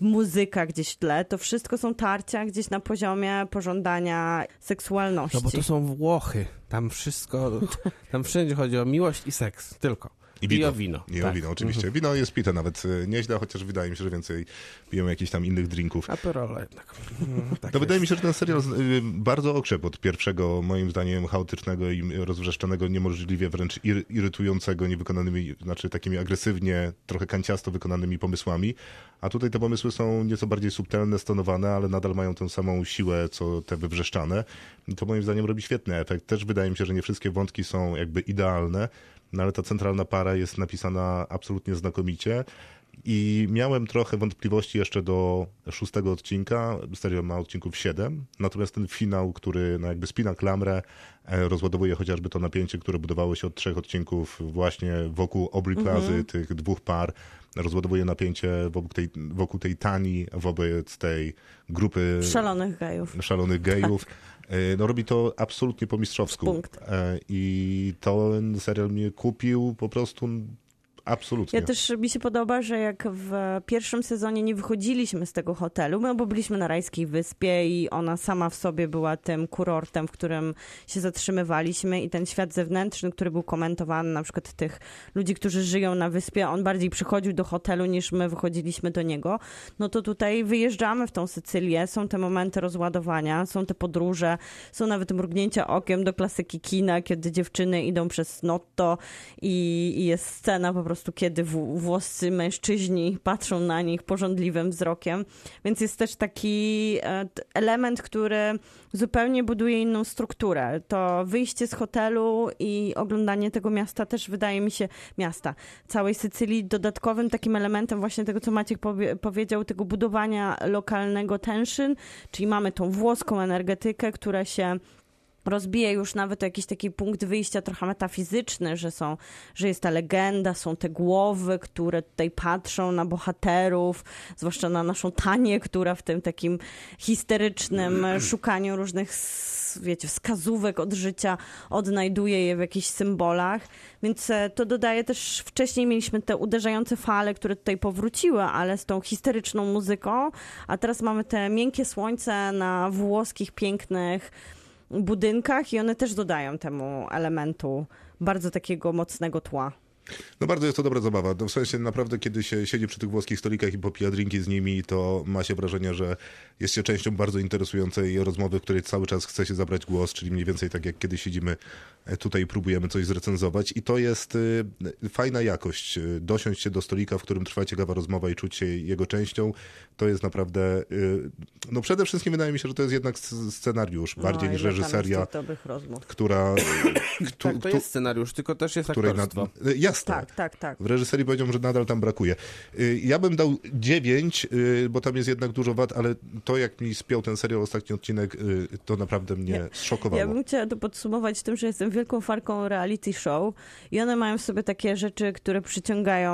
muzyka gdzieś w tle, to wszystko są tarcia gdzieś na poziomie pożądania seksualności. No bo to są Włochy. Tam wszystko, tam wszędzie chodzi o miłość i seks. Tylko. I wino. o wino. I o tak. wino, oczywiście. Wino jest pite nawet y, nieźle, chociaż wydaje mi się, że więcej piją jakichś tam innych drinków. Aperola jednak. Mm, tak No wydaje mi się, że ten serial y, bardzo okrzep od pierwszego, moim zdaniem, chaotycznego i rozwrzeszczonego, niemożliwie wręcz ir- irytującego, niewykonanymi, znaczy takimi agresywnie, trochę kanciasto wykonanymi pomysłami. A tutaj te pomysły są nieco bardziej subtelne, stonowane, ale nadal mają tę samą siłę, co te wywrzeszczane. I to moim zdaniem robi świetny efekt. Też wydaje mi się, że nie wszystkie wątki są jakby idealne, no ale ta centralna para jest napisana absolutnie znakomicie. I miałem trochę wątpliwości jeszcze do szóstego odcinka. Serial ma odcinków siedem. Natomiast ten finał, który no jakby spina klamrę, e, rozładowuje chociażby to napięcie, które budowało się od trzech odcinków właśnie wokół Aubrey Plazy, tych dwóch par. Rozładowuje napięcie wokół tej, wokół tej tani, wobec tej grupy Szalonych gejów. szalonych gejów. E, No robi to absolutnie po mistrzowsku. Punkt. E, I ten serial mnie kupił po prostu absolutnie. Ja też mi się podoba, że jak w pierwszym sezonie nie wychodziliśmy z tego hotelu, no bo byliśmy na rajskiej wyspie i ona sama w sobie była tym kurortem, w którym się zatrzymywaliśmy i ten świat zewnętrzny, który był komentowany, na przykład tych ludzi, którzy żyją na wyspie, on bardziej przychodził do hotelu niż my wychodziliśmy do niego. No to tutaj wyjeżdżamy w tą Sycylię, są te momenty rozładowania, są te podróże, są nawet mrugnięcia okiem do klasyki kina, kiedy dziewczyny idą przez Notto i, i jest scena po prostu, kiedy w, włoscy mężczyźni patrzą na nich porządliwym wzrokiem. Więc jest też taki e, element, który zupełnie buduje inną strukturę. To wyjście z hotelu i oglądanie tego miasta też wydaje mi się, miasta, całej Sycylii, dodatkowym takim elementem właśnie tego, co Maciek powie, powiedział, tego budowania lokalnego tension, czyli mamy tą włoską energetykę, która się rozbija już nawet jakiś taki punkt wyjścia trochę metafizyczny, że są, że jest ta legenda, są te głowy, które tutaj patrzą na bohaterów, zwłaszcza na naszą Tanię, która w tym takim histerycznym szukaniu różnych wiecie, wskazówek od życia odnajduje je w jakichś symbolach, więc e, to dodaje też, wcześniej mieliśmy te uderzające fale, które tutaj powróciły, ale z tą histeryczną muzyką, a teraz mamy te miękkie słońce na włoskich, pięknych budynkach i one też dodają temu elementu bardzo takiego mocnego tła. No bardzo jest to dobra zabawa. No w sensie naprawdę, kiedy się siedzi przy tych włoskich stolikach i popija drinki z nimi, to ma się wrażenie, że jest się częścią bardzo interesującej rozmowy, w której cały czas chce się zabrać głos, czyli mniej więcej tak jak kiedy siedzimy tutaj i próbujemy coś zrecenzować. I to jest y, fajna jakość. Y, Dosiąść się do stolika, w którym trwa ciekawa rozmowa i czuć się jego częścią, to jest naprawdę... y, No przede wszystkim wydaje mi się, że to jest jednak sc- scenariusz, bardziej no, niż tam jest reżyseria, która... któą- Tak, to jest scenariusz, tylko też jest której na, aktorstwo. y, jasne. Tak, tak, tak. W reżyserii powiedział, że nadal tam brakuje. Ja bym dał 9, y, bo tam jest jednak dużo wad, ale to jak mi spiął ten serial ostatni odcinek, to naprawdę mnie Ja- zszokowało. Ja bym chciała to podsumować tym, że jestem wielką farką reality show i one mają w sobie takie rzeczy, które przyciągają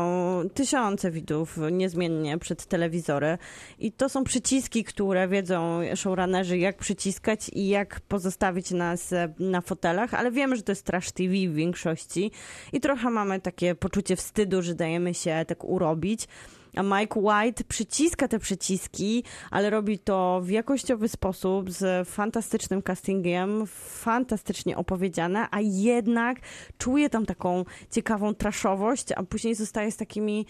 tysiące widzów niezmiennie przed telewizory. I to są przyciski, które wiedzą showrunnerzy, jak przyciskać i jak pozostawić nas e, na fotelach, ale wiemy, że to jest trash TV w większości i trochę mamy takie poczucie wstydu, że dajemy się tak urobić. A Mike White przyciska te przyciski, ale robi to w jakościowy sposób, z fantastycznym castingiem, fantastycznie opowiedziane, a jednak czuje tam taką ciekawą traszowość, a później zostaje z takimi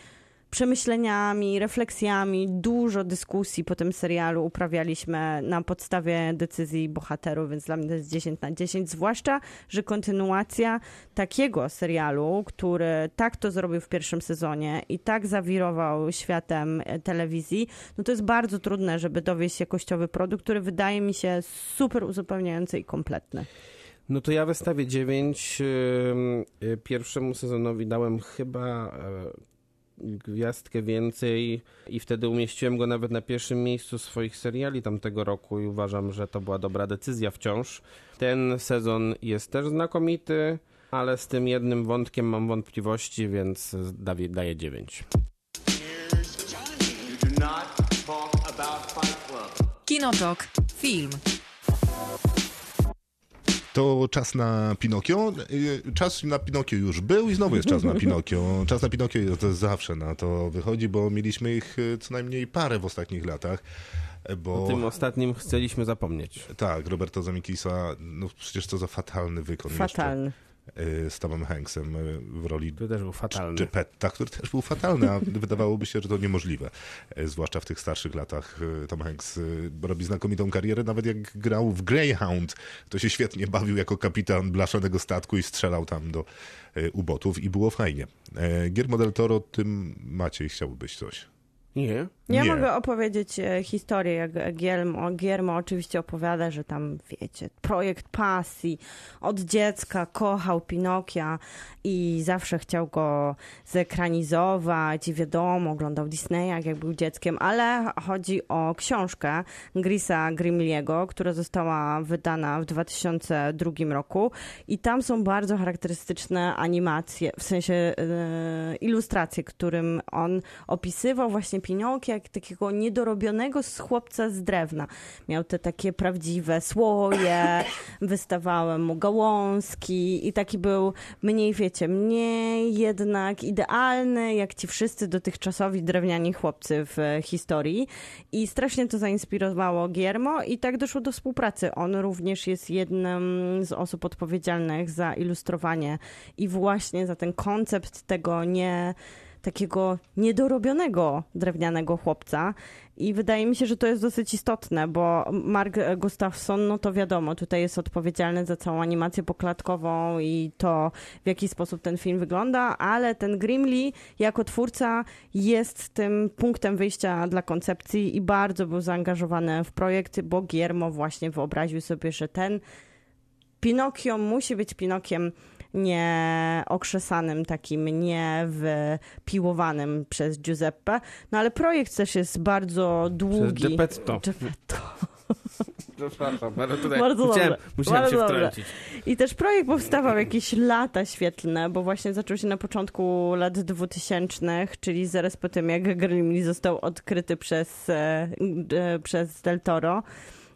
przemyśleniami, refleksjami, dużo dyskusji po tym serialu uprawialiśmy na podstawie decyzji bohaterów, więc dla mnie to jest 10 na 10, zwłaszcza, że kontynuacja takiego serialu, który tak to zrobił w pierwszym sezonie i tak zawirował światem e, telewizji, no to jest bardzo trudne, żeby dowieść jakościowy produkt, który wydaje mi się super uzupełniający i kompletny. No to ja wystawię 9. Pierwszemu sezonowi dałem chyba e, gwiazdkę więcej i wtedy umieściłem go nawet na pierwszym miejscu swoich seriali tamtego roku i uważam, że to była dobra decyzja wciąż. Ten sezon jest też znakomity, ale z tym jednym wątkiem mam wątpliwości, więc daję, daję 9. You do not talk about Fight Club. Kinotok. Film. To czas na Pinokio. Y, Czas na Pinokio już był i znowu jest czas na Pinokio. Czas na Pinokio jest- to zawsze na to wychodzi, bo mieliśmy ich y, co najmniej parę w ostatnich latach. y, Bo O tym ostatnim chcieliśmy zapomnieć. tak, Roberto Zamikisa, no przecież co za fatalny wykon Fatalny. jeszcze z Tomem Hanksem y, w roli To też był fatalny. Geppetta, który też był fatalny, a wydawałoby się, że to niemożliwe. E, Zwłaszcza w tych starszych latach Tom Hanks robi znakomitą karierę. Nawet jak grał w Greyhound, to się świetnie bawił jako kapitan blaszanego statku i strzelał tam do ubotów i było fajnie. E, Guillermo del Toro, tym Maciej chciałbyś coś. Nie? Ja Nie. mogę opowiedzieć e, historię, jak Giermo, Giermo oczywiście opowiada, że tam, wiecie, projekt pasji, od dziecka kochał Pinokia i zawsze chciał go zekranizować i wiadomo, oglądał Disneya, jak był dzieckiem, ale chodzi o książkę Grisa Grimliego, która została wydana w 2002 roku i tam są bardzo charakterystyczne animacje, w sensie e, ilustracje, którym on opisywał właśnie Pinokia jak takiego niedorobionego z chłopca z drewna. Miał te takie prawdziwe słoje, wystawały mu gałązki i taki był mniej, wiecie, mniej jednak idealny, jak ci wszyscy dotychczasowi drewniani chłopcy w e, historii. I strasznie to zainspirowało Giermo i tak doszło do współpracy. On również jest jednym z osób odpowiedzialnych za ilustrowanie i właśnie za ten koncept tego nie takiego niedorobionego drewnianego chłopca. I wydaje mi się, że to jest dosyć istotne, bo Mark Gustafson, no to wiadomo, tutaj jest odpowiedzialny za całą animację poklatkową i to, w jaki sposób ten film wygląda, ale ten Grimly jako twórca jest tym punktem wyjścia dla koncepcji i bardzo był zaangażowany w projekt, bo Giermo właśnie wyobraził sobie, że ten Pinokio musi być Pinokiem nie okrzesanym, takim nie wypiłowanym przez Giuseppe. No ale projekt też jest bardzo długi. Geppetto. Geppetto. Przepraszam, ale tutaj Bardzo musiałem, musiałem Bardzo się dobrze. wtrącić. I też projekt powstawał jakieś lata świetlne, bo właśnie zaczął się na początku lat 2000, czyli zaraz po tym, jak Gremlin został odkryty przez, e, e, przez Del Toro.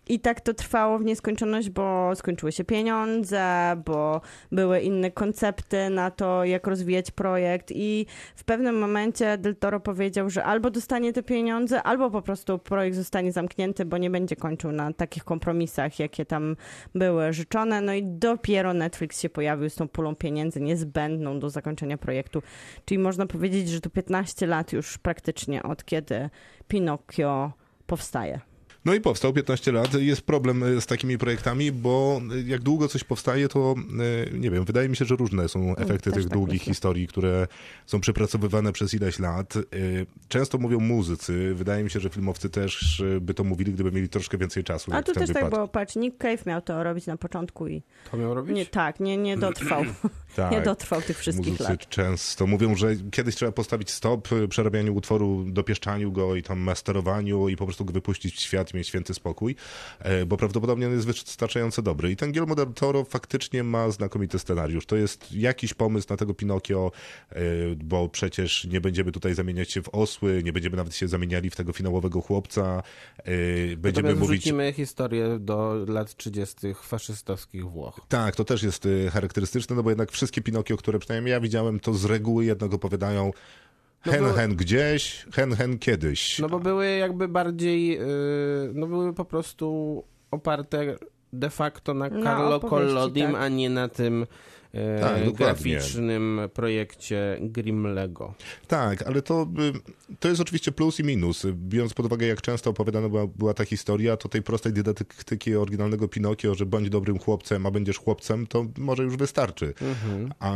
I tak to trwało w nieskończoność, bo skończyły się pieniądze, bo były inne koncepty na to, jak rozwijać projekt. I w pewnym momencie Del Toro powiedział, że albo dostanie te pieniądze, albo po prostu projekt zostanie zamknięty, bo nie będzie kończył na takich kompromisach, jakie tam były życzone. No i dopiero Netflix się pojawił z tą pulą pieniędzy niezbędną do zakończenia projektu. Czyli można powiedzieć, że to 15 lat już praktycznie od kiedy Pinokio powstaje. No i powstał 15 lat. Jest problem e, z takimi projektami, bo e, jak długo coś powstaje, to e, nie wiem, wydaje mi się, że różne są efekty też tych tak długich myślę. historii, które są przepracowywane przez ileś lat. Często mówią muzycy. Wydaje mi się, że filmowcy też by to mówili, gdyby mieli troszkę więcej czasu. A tu też tak wypadku. było, patrz, Nick Cave miał to robić na początku i To miał robić? nie, tak, nie, nie dotrwał, Tak. nie dotrwał tych wszystkich Muzycy lat. często mówią, że kiedyś trzeba postawić stop przerabianiu utworu, dopieszczaniu go i tam masterowaniu i po prostu go wypuścić w świat mieć święty spokój, e, bo prawdopodobnie on jest wystarczająco dobry. I ten Guillermo del Toro faktycznie ma znakomity scenariusz. To jest jakiś pomysł na tego Pinokio, e, bo przecież nie będziemy tutaj zamieniać się w osły, nie będziemy nawet się zamieniali w tego finałowego chłopca. e, Będziemy Natomiast mówić... wrzucimy historię do lat 30. faszystowskich Włoch. Tak, to też jest y, charakterystyczne, no bo jednak wszystkie Pinokio, które przynajmniej ja widziałem, to z reguły jednak opowiadają No hen, bo- hen gdzieś, hen, hen kiedyś. No bo były jakby bardziej, yy, no były po prostu oparte de facto na Carlo Collodim, tak. a nie na tym e, Tak, dokładnie. graficznym projekcie Grimlego. Tak, ale to, y, to jest oczywiście plus i minus. Biorąc pod uwagę, jak często opowiadana była, była ta historia, to tej prostej dydaktyki oryginalnego Pinokio, że bądź dobrym chłopcem, a będziesz chłopcem, to może już wystarczy. Mhm. A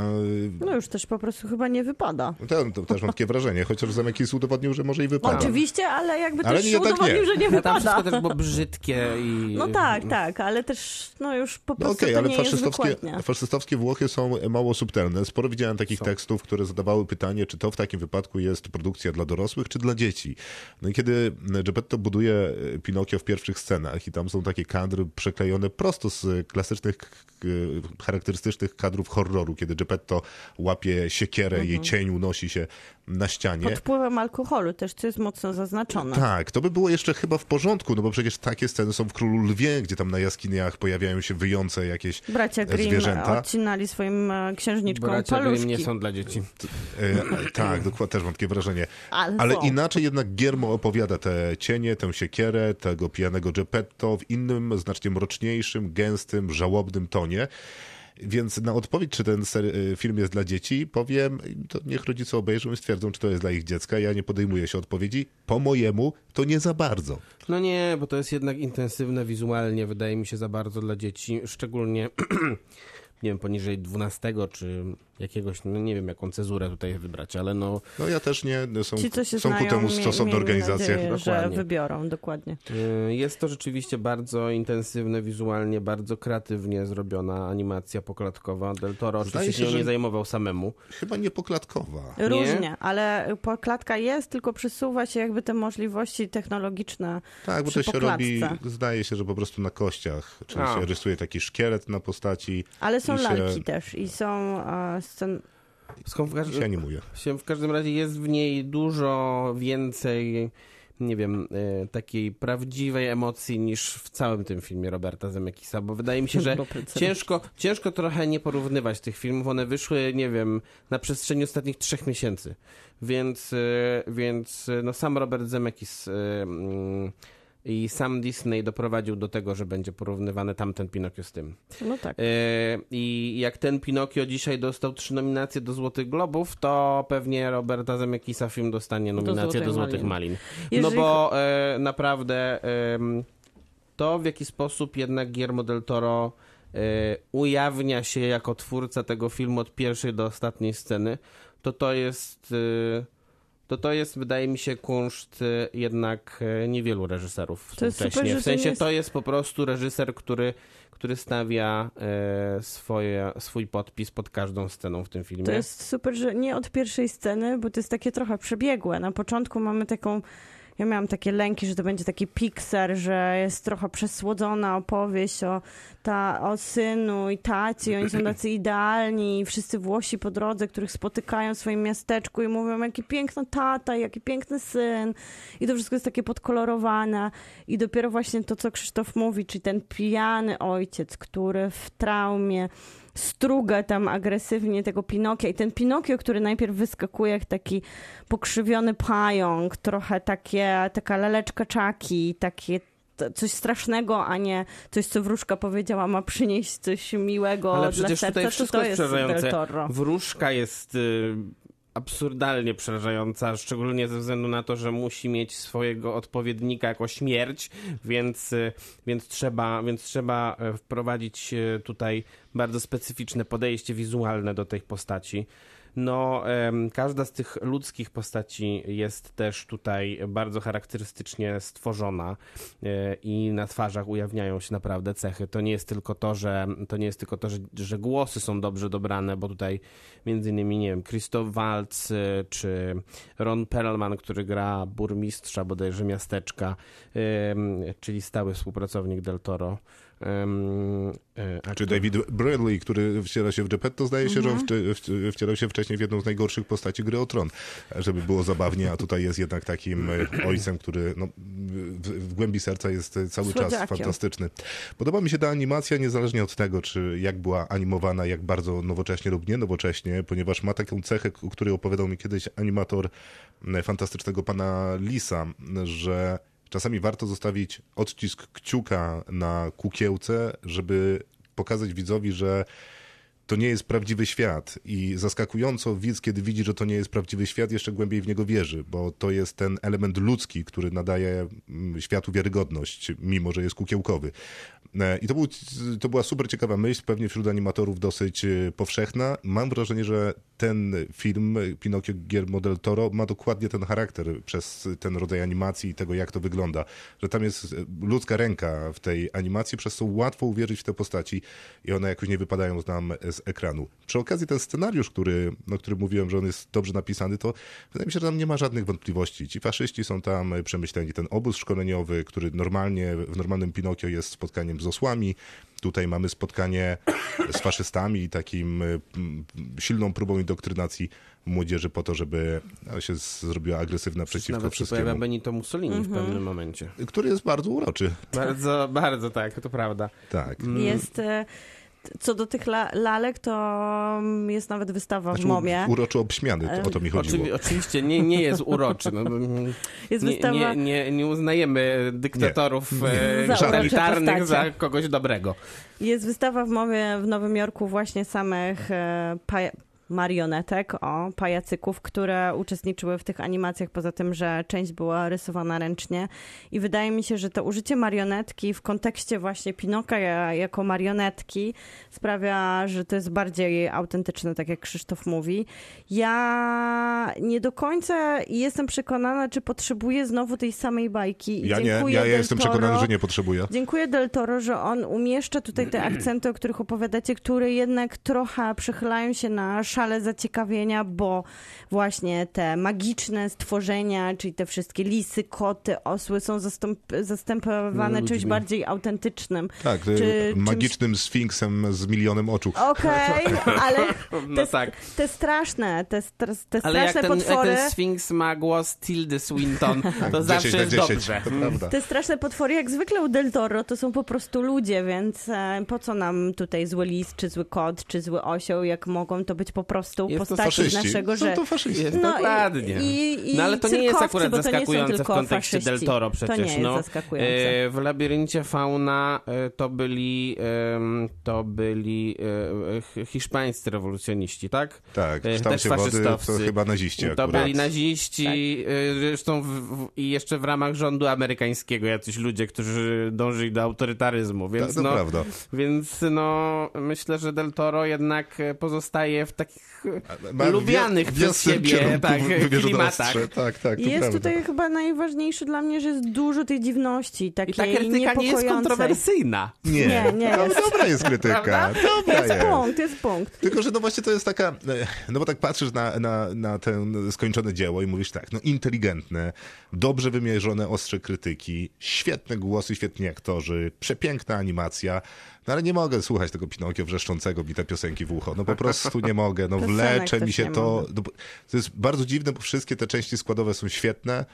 No już też po prostu chyba nie wypada. to, to też mam takie wrażenie, chociaż Zemeckis udowodnił, że może i wypada. Oczywiście, ale jakby Ale też nie. udowodnił, że nie A tam wypada. wszystko też było brzydkie i... No tak, tak, ale też no już po No prostu okej, to ale nie jest wykładnia. faszystowskie Włochy są mało subtelne. Sporo widziałem takich Są. tekstów, które zadawały pytanie, czy to w takim wypadku jest produkcja dla dorosłych, czy dla dzieci. No i kiedy Geppetto buduje e, Pinokio w pierwszych scenach i tam są takie kadry przeklejone prosto z klasycznych, charakterystycznych kadrów horroru, kiedy Geppetto łapie siekierę, jej Mhm. cień unosi się na ścianie. Pod wpływem alkoholu też, co jest mocno zaznaczone. Tak, to by było jeszcze chyba w porządku, no bo przecież takie sceny są w Królu Lwie, gdzie tam na jaskiniach pojawiają się wyjące jakieś Bracia Grimm zwierzęta. odcinali swoim e, księżniczkom Bracia paluszki. Grimm nie są dla dzieci. E, tak, dokładnie, też mam takie wrażenie. Ale Ale inaczej jednak Giermo opowiada te cienie, tę siekierę, tego pijanego Geppetto w innym, znacznie mroczniejszym, gęstym, żałobnym tonie. Więc na odpowiedź, czy ten y, film jest dla dzieci, powiem, to niech rodzice obejrzą i stwierdzą, czy to jest dla ich dziecka. Ja nie podejmuję się odpowiedzi. Po mojemu to nie za bardzo. No nie, bo to jest jednak intensywne wizualnie, wydaje mi się za bardzo dla dzieci, szczególnie nie wiem, poniżej 12 czy jakiegoś, no nie wiem jaką cezurę tutaj wybrać, ale no No ja też nie, są, Ci, co się są znają, ku temu stosowne organizacje. Nadzieję, że wybiorą, dokładnie. y, jest to rzeczywiście bardzo intensywne wizualnie, bardzo kreatywnie zrobiona animacja poklatkowa. Del Toro oczywiście się, się nie zajmował samemu. Chyba niepoklatkowa. Różnie, ale poklatka jest, tylko przesuwa się jakby te możliwości technologiczne. Tak, bo to się robi, zdaje się, że po prostu na kościach, czyli A. się rysuje taki szkielet na postaci Ale są się- lalki też i są e, scen... Skąd w, się każdym, animuje. się w każdym razie jest w niej dużo więcej, nie wiem, y, takiej prawdziwej emocji niż w całym tym filmie Roberta Zemeckisa, bo wydaje mi się, że ciężko, ciężko trochę nie porównywać tych filmów. One wyszły, nie wiem, na przestrzeni ostatnich trzech miesięcy. Więc, y, więc y, no sam Robert Zemeckis y, mm, i sam Disney doprowadził do tego, że będzie porównywany tamten Pinokio z tym. No tak. E, I jak ten Pinokio dzisiaj dostał trzy nominacje do Złotych Globów, to pewnie Roberta Zemeckisa film dostanie nominację Złotych do Złotych Malin. Malin. Jeżeli No bo e, naprawdę to, w jaki sposób jednak Guillermo del Toro e, ujawnia się jako twórca tego filmu od pierwszej do ostatniej sceny, to to jest... To to jest, wydaje mi się, kunszt e, jednak e, niewielu reżyserów To że w sensie to jest po prostu reżyser, który, który stawia e, swoje, swój podpis pod każdą sceną w tym filmie. To jest super, że nie od pierwszej sceny, bo to jest takie trochę przebiegłe. Na początku mamy taką ja miałam takie lęki, że to będzie taki Pixar, że jest trochę przesłodzona opowieść o, ta, o synu i tacie, oni są tacy idealni i wszyscy Włosi po drodze, których spotykają w swoim miasteczku i mówią, jaki piękny tata, jaki piękny syn. I to wszystko jest takie podkolorowane. I dopiero właśnie to, co Krzysztof mówi, czyli ten pijany ojciec, który w traumie struga tam agresywnie tego Pinokia i ten Pinokio, który najpierw wyskakuje jak taki pokrzywiony pająk, trochę takie, taka laleczka czaki, takie coś strasznego, a nie coś, co wróżka powiedziała, ma przynieść coś miłego Ale dla przecież serca, tutaj to wszystko to jest. Wróżka jest y, absurdalnie przerażająca, szczególnie ze względu na to, że musi mieć swojego odpowiednika jako śmierć, więc, y, więc, trzeba, więc trzeba e, wprowadzić e, tutaj bardzo specyficzne podejście wizualne do tej postaci. No, każda z tych ludzkich postaci jest też tutaj bardzo charakterystycznie stworzona e, i na twarzach ujawniają się naprawdę cechy. To nie jest tylko to, że to nie jest tylko to, że, że głosy są dobrze dobrane, bo tutaj między innymi, nie wiem, Christoph Waltz e, czy Ron Perlman, który gra burmistrza bodajże miasteczka, czyli stały współpracownik Del Toro. E, Czy David Bradley, który wciela się w Geppetto, zdaje się, że on wci- wci- wcielał się wcześniej w jedną z najgorszych postaci gry o Tron, żeby było zabawnie, a tutaj jest jednak takim e, ojcem, który no, w, w głębi serca jest cały czas Słodziakiem. fantastyczny. Podoba mi się ta animacja niezależnie od tego, czy jak była animowana, jak bardzo nowocześnie lub nie nowocześnie, ponieważ ma taką cechę, o której opowiadał mi kiedyś animator e, fantastycznego pana Lisa, że czasami warto zostawić odcisk kciuka na kukiełce, żeby pokazać widzowi, że to nie jest prawdziwy świat i zaskakująco widz, kiedy widzi, że to nie jest prawdziwy świat, jeszcze głębiej w niego wierzy, bo to jest ten element ludzki, który nadaje mm, światu wiarygodność, mimo że jest kukiełkowy. E, I to, był, to była super ciekawa myśl, pewnie wśród animatorów dosyć e, powszechna. Mam wrażenie, że ten film, Pinocchio Guillermo del Toro, ma dokładnie ten charakter przez ten rodzaj animacji i tego, jak to wygląda. Że tam jest e, ludzka ręka w tej animacji, przez co łatwo uwierzyć w te postaci i one jakoś nie wypadają nam z ekranu. Przy okazji ten scenariusz, który, o którym mówiłem, że on jest dobrze napisany, to wydaje mi się, że tam nie ma żadnych wątpliwości. Ci faszyści są tam e, przemyśleni. Ten obóz szkoleniowy, który normalnie w normalnym Pinokio jest spotkaniem z osłami. Tutaj mamy spotkanie z faszystami i takim e, silną próbą indoktrynacji młodzieży po to, żeby no, się zrobiła agresywna przeciwko Nawet się wszystkiemu. pojawia Benito Mussolini w pewnym momencie. Który jest bardzo uroczy. Bardzo, bardzo tak, to prawda. Tak. Jest, e, co do tych la lalek, to mm, jest nawet wystawa Znaczy, w MOMie. Uroczy obśmiany, to, o to mi chodziło. Oczywi- oczywiście nie, nie jest uroczy. No, mm, Jest nie, wystawa... nie, nie, nie uznajemy dyktatorów e, Za totalitarnych za postacie. kogoś dobrego. Jest wystawa w mowie w Nowym Jorku właśnie samych e, marionetek, o, pajacyków, które uczestniczyły w tych animacjach, poza tym, że część była rysowana ręcznie. I wydaje mi się, że to użycie marionetki w kontekście właśnie Pinoka ja- jako marionetki sprawia, że to jest bardziej autentyczne, tak jak Krzysztof mówi. Ja nie do końca jestem przekonana, czy potrzebuję znowu tej samej bajki. I Ja nie, ja, ja jestem Toro. przekonany, że nie potrzebuję. Dziękuję Del Toro, że on umieszcza tutaj te akcenty, o których opowiadacie, które jednak trochę przechylają się na szale zaciekawienia, bo właśnie te magiczne stworzenia, czyli te wszystkie lisy, koty, osły są zastąp zastępowane Ludźmi. czymś bardziej autentycznym. Tak, Czy y, czymś- magicznym sfinksem z milionem oczu. Okej, ale No te, tak. te straszne, te, te Ale jak straszne ten, jak potwory... ten Sfinks ma głos Tildy Swinton, to 10 zawsze jest 10, dobrze. to. Te straszne potwory, jak zwykle u Del Toro, to są po prostu ludzie, więc e, po co nam tutaj zły lis, czy zły kot, czy zły osioł, jak mogą to być po prostu Jest to postaci z naszego, Są że... to faszyści. Jest No i- dokładnie. i- i no ale to nie jest akurat to są zaskakujące w kontekście faszyści. Del Toro To przecież. nie jest no. zaskakujące. E, w labiryncie fauna e, to byli to byli e, hiszpańscy rewolucjoniści, tak? Tak, kształcie też wody to chyba naziści To akurat. byli naziści, e, zresztą w, w, i jeszcze w ramach rządu amerykańskiego jacyś ludzie, którzy dążyli do autorytaryzmu, Tak, więc to no, prawda. więc no myślę, że Del Toro jednak pozostaje w takim takich Ma lubianych przez siebie tak, klimatach. Tak, tak, to Jest prawda. tutaj chyba najważniejsze dla mnie, że jest dużo tej dziwności, I takiej ta krytyka nie jest kontrowersyjna. Nie, Nie, nie jest. dobra jest krytyka. Prawda? Dobra Jest jest. punkt, jest punkt. Tylko, że no właśnie to jest taka, no bo tak patrzysz na, na, na ten skończone dzieło i mówisz tak, no inteligentne, dobrze wymierzone ostrze krytyki, świetne głosy, świetni aktorzy, przepiękna animacja, no ale nie mogę słuchać tego Pinokio wrzeszczącego mi te piosenki w ucho, no po prostu nie mogę, no wlecze mi się to, no, to jest bardzo dziwne, bo wszystkie te części składowe są świetne,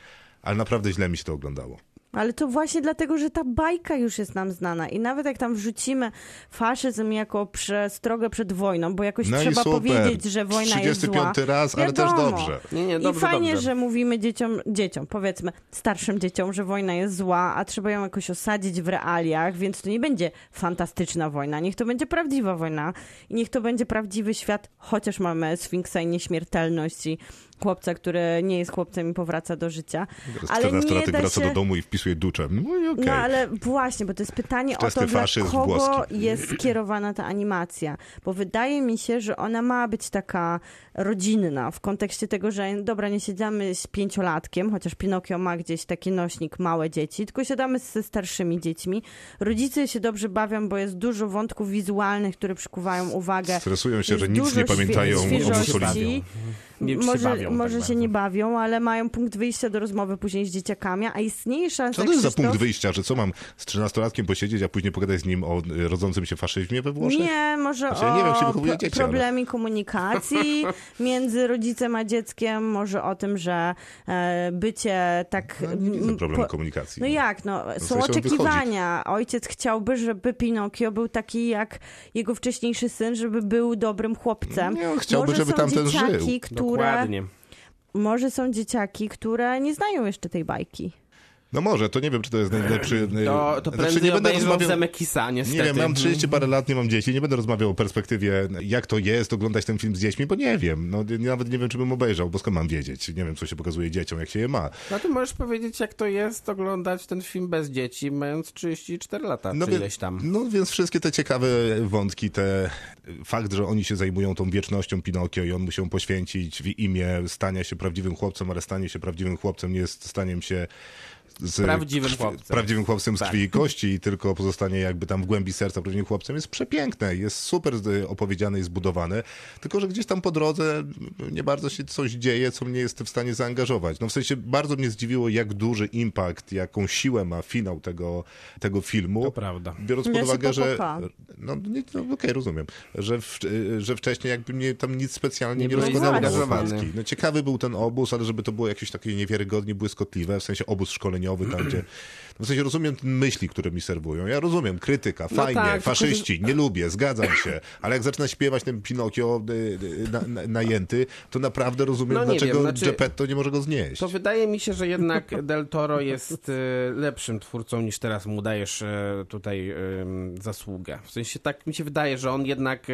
ale naprawdę źle mi się to oglądało. Ale to właśnie dlatego, że ta bajka już jest nam znana i nawet jak tam wrzucimy faszyzm jako przestrogę przed wojną, bo jakoś No i trzeba powiedzieć, że wojna jest 35 zła. raz, ale też Wiadomo. dobrze. Nie, nie, I dobrze, fajnie, dobrze. że mówimy dzieciom, dzieciom, powiedzmy starszym dzieciom, że wojna jest zła, a trzeba ją jakoś osadzić w realiach, więc to nie będzie fantastyczna wojna, niech to będzie prawdziwa wojna i niech to będzie prawdziwy świat, chociaż mamy Sfinksa i nieśmiertelność i chłopca, który nie jest chłopcem i powraca do życia. Ale nie 14-latek da wraca się... do domu i wpisuje duczem. No okej. No ale właśnie, bo to jest pytanie o to, dla kogo włoski. jest skierowana ta animacja. Bo wydaje mi się, że ona ma być taka rodzinna w kontekście tego, że dobra, nie siedzamy z pięciolatkiem, chociaż Pinokio ma gdzieś taki nośnik małe dzieci, tylko siadamy ze starszymi dziećmi. Rodzice się dobrze bawią, bo jest dużo wątków wizualnych, które przykuwają uwagę. Stresują się, Jest że nic nie pamiętają o świeżości. Nie się Może, bawią tak może się bardzo. nie bawią, ale mają punkt wyjścia do rozmowy później z dzieciakami, a istnieje szansa, Co to jest za Krzysztof, punkt wyjścia, że co mam z 13-latkiem posiedzieć, a później pogadać z nim o y, rodzącym się faszyzmie we Włoszech? Nie, może Znaczy, ja nie wiem, się o wychowuje pro- dzieci, ale- komunikacji między rodzicem a dzieckiem, może o tym, że e, bycie tak... No, nie widzę problemu po- komunikacji. No jak, no, są sensie on oczekiwania. Ojciec chciałby, żeby Pinokio był taki jak jego wcześniejszy syn, żeby był dobrym chłopcem. Nie, on chciałby, może żeby są tamten dzieciaki, żył. które, Dokładnie. Może są dzieciaki, które nie znają jeszcze tej bajki. No może, to nie wiem, czy to jest najlepszy... To, to znaczy, nie będę rozmawiał... Zemekisa, niestety. Nie wiem, mam 30 parę lat, nie mam dzieci, nie będę rozmawiał o perspektywie, jak to jest oglądać ten film z dziećmi, bo nie wiem. No, nawet nie wiem, czy bym obejrzał, bo skąd mam wiedzieć? Nie wiem, co się pokazuje dzieciom, jak się je ma. No ty możesz powiedzieć, jak to jest oglądać ten film bez dzieci, mając 34 lata, No, czy ileś tam. no więc wszystkie te ciekawe wątki, te fakt, że oni się zajmują tą wiecznością Pinokio i on mu się poświęcić w imię stania się prawdziwym chłopcem, ale stanie się prawdziwym chłopcem nie jest staniem się z Prawdziwym chłopcem. prawdziwym chłopcem z Tak. krwi i kości, tylko pozostanie jakby tam w głębi serca prawdziwym chłopcem jest przepiękne, jest super opowiedziane i zbudowane, tylko że gdzieś tam po drodze nie bardzo się coś dzieje, co mnie jest w stanie zaangażować. No w sensie bardzo mnie zdziwiło, jak duży impact, jaką siłę ma finał tego, tego filmu. To prawda. Biorąc pod uwagę, że. No, nie, no okej, rozumiem. Że, w, że wcześniej jakby mnie tam nic specjalnie Nie nie, rozkładało zaangażowany. Polski. No ciekawy był ten obóz, ale żeby to było jakieś takie niewiarygodnie błyskotliwe, w sensie obóz szkoleniowy tam, gdzie. No w sensie rozumiem myśli, które mi serwują. Ja rozumiem, krytyka, No fajnie, tak, tylko faszyści, nie lubię, zgadzam się, ale jak zaczyna śpiewać ten Pinokio y, y, na, na, najęty, to naprawdę rozumiem, No dlaczego wiem, znaczy- Geppetto nie może go znieść. To wydaje mi się, że jednak Del Toro jest e, lepszym twórcą niż teraz mu dajesz tutaj zasługę. W sensie tak mi się wydaje, że on jednak,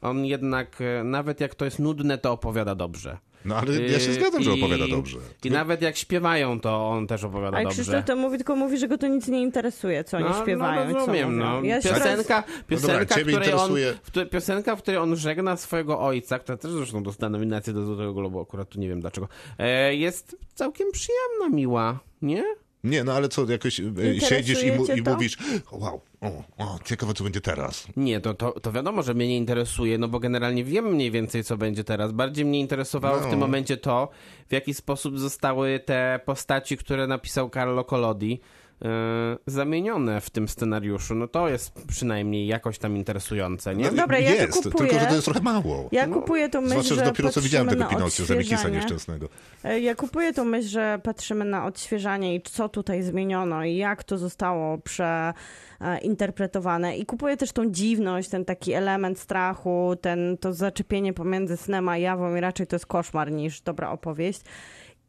on jednak nawet jak to jest nudne, to opowiada dobrze. No ale ja się E, zgadzam, że i- opowiada dobrze. I nawet jak śpiewają, to on też opowiada Ale dobrze. Krzysztof to mówi, tylko mówi, że go to nic nie interesuje, co oni No, śpiewają. no i co rozumiem, no. Ja Piosenka, piosenka, dobra, ciebie której on, interesuje- w której- piosenka, w której on żegna swojego ojca, która też zresztą dostała nominację do Złotego Globu, akurat tu nie wiem dlaczego, e, jest całkiem przyjemna, miła, nie? Nie, no ale co, jakoś e, siedzisz i, mu, i mówisz, wow, o, o, ciekawe co będzie teraz. Nie, to, to, to wiadomo, że mnie nie interesuje, no bo generalnie wiem mniej więcej, co będzie teraz. Bardziej mnie interesowało w No. tym momencie to, w jaki sposób zostały te postaci, które napisał Carlo Collodi, zamienione w tym scenariuszu. No to jest przynajmniej jakoś tam interesujące, nie? No dobra, ja to Jest, kupuję. tylko że to jest trochę mało. Ja kupuję tą myśl, Zwłaszcza, że że dopiero co widziałem tego Zemekisa odświeżanie. nieszczęsnego. E, Ja kupuję tą myśl, że patrzymy na odświeżanie i co tutaj zmieniono i jak to zostało przeinterpretowane. I kupuję też tą dziwność, ten taki element strachu, ten, to zaczepienie pomiędzy snem a jawą i raczej to jest koszmar niż dobra opowieść.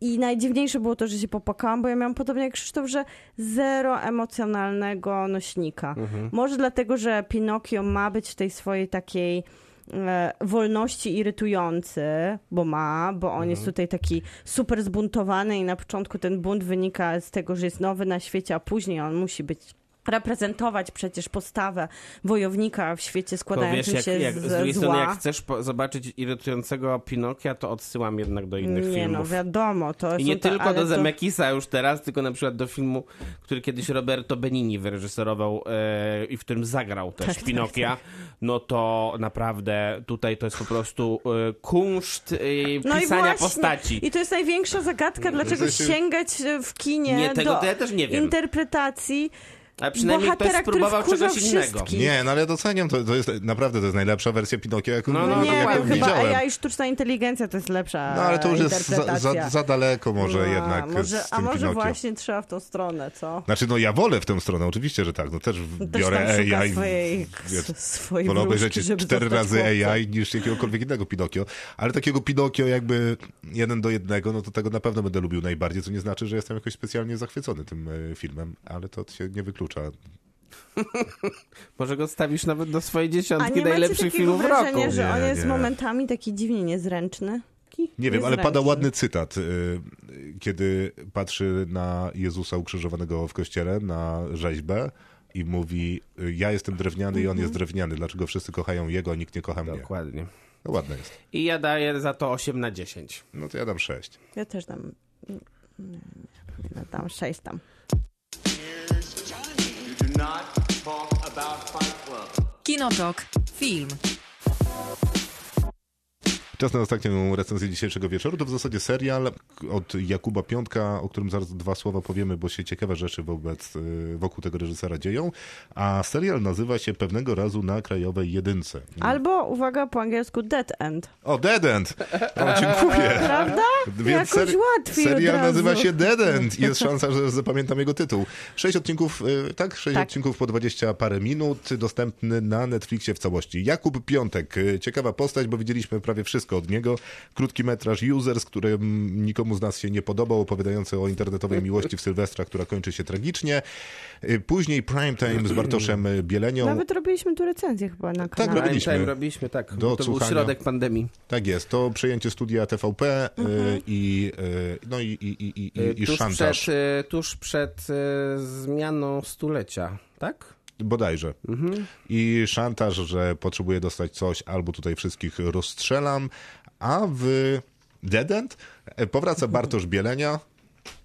I najdziwniejsze było to, że się popłakałam, bo ja miałam podobnie jak Krzysztof, że zero emocjonalnego nośnika. Może dlatego, że Pinokio ma być w tej swojej takiej e, wolności irytujący, bo ma, bo on jest tutaj taki super zbuntowany i na początku ten bunt wynika z tego, że jest nowy na świecie, a później on musi być reprezentować przecież postawę wojownika w świecie składającym wiesz, jak, się jak, z ze drugiej zła. strony, jak chcesz po, zobaczyć irytującego Pinokia, to odsyłam jednak do innych nie filmów. no, wiadomo, to I nie te- tylko do to- Zemekisa już teraz, tylko na przykład do filmu, który kiedyś Roberto Benini wyreżyserował e, i w którym zagrał też Tak, tak, Pinokia, no to naprawdę tutaj to jest po prostu e, kunszt e, No i pisania właśnie. postaci. I to jest największa zagadka, dlaczego sensie- sięgać e, w kinie Nie, tego do ja też nie wiem. interpretacji A przynajmniej ktoś spróbował czegoś innego. Nie, no ale doceniam, to, to jest naprawdę to jest najlepsza wersja Pinokia, jaką, No, no, No nie jaką wiem, chyba widziałem. AI i sztuczna inteligencja to jest lepsza No ale to już jest za, za, za daleko może No, jednak może, z tym A może Pinokio. właśnie trzeba w tą stronę, co? Znaczy, no ja wolę w tę stronę, oczywiście, że tak. No też Też biorę AI. swojej, wiesz, swojej Wolę obejrzeć cztery razy. AI niż jakiegokolwiek innego Pinokio. Ale takiego Pinokio jakby jeden do jednego, no to tego na pewno będę lubił najbardziej, co nie znaczy, że jestem jakoś specjalnie zachwycony tym e, filmem, ale to się nie wyklucza. Może go stawisz nawet do swojej A dziesiątki nie najlepszych filmów wrażenia, roku. że on jest nie. momentami taki dziwnie niezręczny? Nie wiem, ale pada ładny cytat, y, kiedy patrzy na Jezusa ukrzyżowanego w kościele, na rzeźbę i mówi, y, ja jestem drewniany i on jest drewniany, dlaczego wszyscy kochają jego, a nikt nie kocha mnie. Dokładnie. No ładne jest. I ja daję za to 8 na 10. No to ja dam sześć. Ja też dam... Nie, nie, nie, dam sześć tam. Kinotok. Film. Czas na ostatnią recenzję dzisiejszego wieczoru. To w zasadzie serial od Jakuba Piątka, o którym zaraz dwa słowa powiemy, bo się ciekawe rzeczy wobec, y, wokół tego reżysera dzieją. A serial nazywa się Pewnego razu na Krajowej Jedynce. Albo, uwaga, po angielsku Dead End. O, Dead End! O, dziękuję. Prawda? Więc Jakoś łatwiej od serial nazywa się Dead End i jest szansa, że zapamiętam jego tytuł. Sześć odcinków, y, tak? Sześć Tak. odcinków po 20 parę minut, dostępny na Netflixie w całości. Jakub Piątek, y, ciekawa postać, bo widzieliśmy prawie wszystko od niego. Krótki metraż Users, który nikomu z nas się nie podobał, opowiadający o internetowej miłości w Sylwestra, która kończy się tragicznie. Y, Później Prime Time z Bartoszem Bielenią. Nawet robiliśmy tu recenzję chyba na kanale. Tak, robiliśmy. Time robiliśmy, tak. Do to był środek pandemii. Tak jest, to przejęcie studia TVP y, Mhm. i, y, no i, i, i, i, Y, i, tuż szantaż. przed, y, tuż przed y, zmianą stulecia, tak? Bodajże. I szantaż, że potrzebuje dostać coś, albo tutaj wszystkich rozstrzelam, a w Dead End powraca Bartosz Bielenia.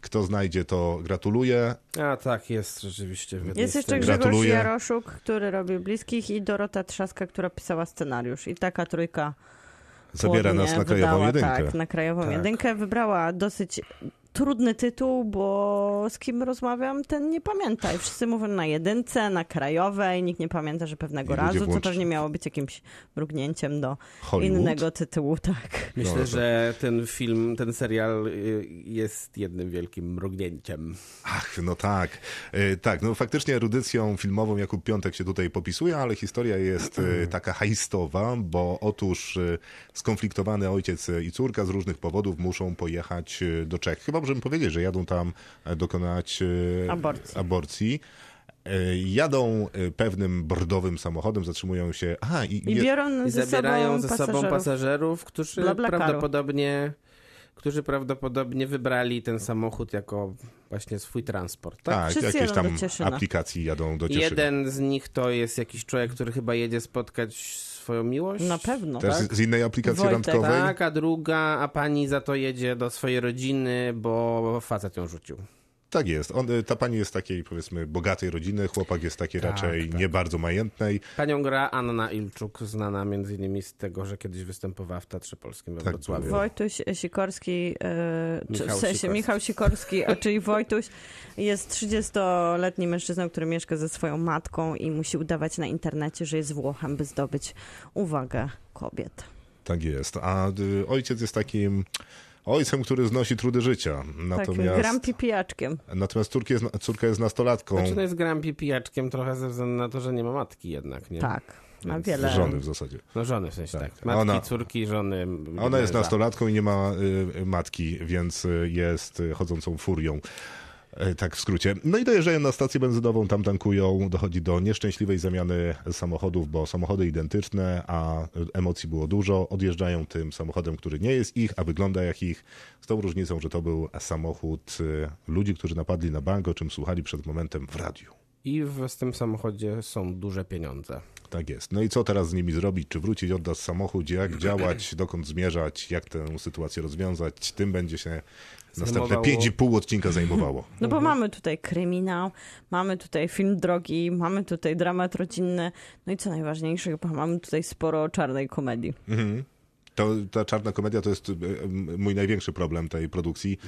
Kto znajdzie, to gratuluję. A tak, jest rzeczywiście. Jest jeszcze scenie. Grzegorz Gratuluję. Jaroszuk, który robił Bliskich i Dorota Trzaska, która pisała scenariusz. I taka trójka Zabiera nas na krajową wydała, jedynkę. Tak, na krajową Tak. jedynkę. Wybrała dosyć trudny tytuł, bo z kim rozmawiam, ten nie pamięta. I wszyscy mówią na jedynce, na krajowej, nikt nie pamięta, że pewnego I razu, co pewnie miało być jakimś mrugnięciem do Hollywood. innego tytułu, tak. Myślę, No, że ten film, ten serial y, jest jednym wielkim mrugnięciem. Ach, no tak. E, tak, no faktycznie erudycją filmową Jakub Piątek się tutaj popisuje, ale historia jest e, taka hajstowa, bo otóż skonfliktowany ojciec i córka z różnych powodów muszą pojechać do Czech. Chyba możemy powiedzieć, że jadą tam e, dokonać e, Aborcji. aborcji. E, Jadą pewnym bordowym samochodem, zatrzymują się. Aha, i, I je- biorą I ze zabierają ze sobą pasażerów, którzy prawdopodobnie którzy prawdopodobnie wybrali ten samochód jako właśnie swój transport. Tak? tak, Wszyscy jakieś tam aplikacji jadą do Cieszyna. Jeden z nich to jest jakiś człowiek, który chyba jedzie spotkać swoją miłość. Na pewno. Też tak? z innej aplikacji Wojtek. randkowej. Tak, a druga, a pani za to jedzie do swojej rodziny, bo facet ją rzucił. Tak jest. On, y, ta pani jest takiej, powiedzmy, bogatej rodziny, chłopak jest takiej Tak, raczej tak. nie bardzo majętnej. Panią gra Anna Ilczuk, znana między innymi z tego, że kiedyś występowała w Teatrze Polskim we Tak Wrocławiu. Wojtuś Sikorski, czy, Michał w sensie Sikorski. Michał Sikorski, a czyli Wojtuś jest 30-letnim mężczyzną, który mieszka ze swoją matką i musi udawać na internecie, że jest Włochem, by zdobyć uwagę kobiet. Tak jest. A y, ojciec jest takim ojcem, który znosi trudy życia. Takim Natomiast, grampi pijaczkiem. natomiast córka jest, córka jest nastolatką. Znaczy, no jest grampi pijaczkiem trochę ze względu na to, że nie ma matki jednak, nie? Tak, Więc wiele. Żony w zasadzie. No żony w sensie, Tak. tak. Matki, Ona- córki, żony. A Ona jest męża. nastolatką i nie ma y, matki, więc y, jest y, chodzącą furią. Y, Tak w skrócie. No i dojeżdżają na stację benzynową, tam tankują, dochodzi do nieszczęśliwej zamiany samochodów, bo samochody identyczne, a emocji było dużo. Odjeżdżają tym samochodem, który nie jest ich, a wygląda jak ich, z tą różnicą, że to był samochód y, ludzi, którzy napadli na bank, o czym słuchali przed momentem w radiu. I w, tym samochodzie są duże pieniądze. Tak jest. No i co teraz z nimi zrobić? Czy wrócić, oddać samochód? Jak działać? Dokąd zmierzać? Jak tę sytuację rozwiązać? Tym będzie się następne Zajmowało- 5,5 odcinka zajmowało. No Mhm. bo mamy tutaj kryminał, mamy tutaj film drogi, mamy tutaj dramat rodzinny, no i co najważniejsze, chyba mamy tutaj sporo czarnej komedii. Mhm. To, ta czarna komedia to jest e, mój największy problem tej produkcji.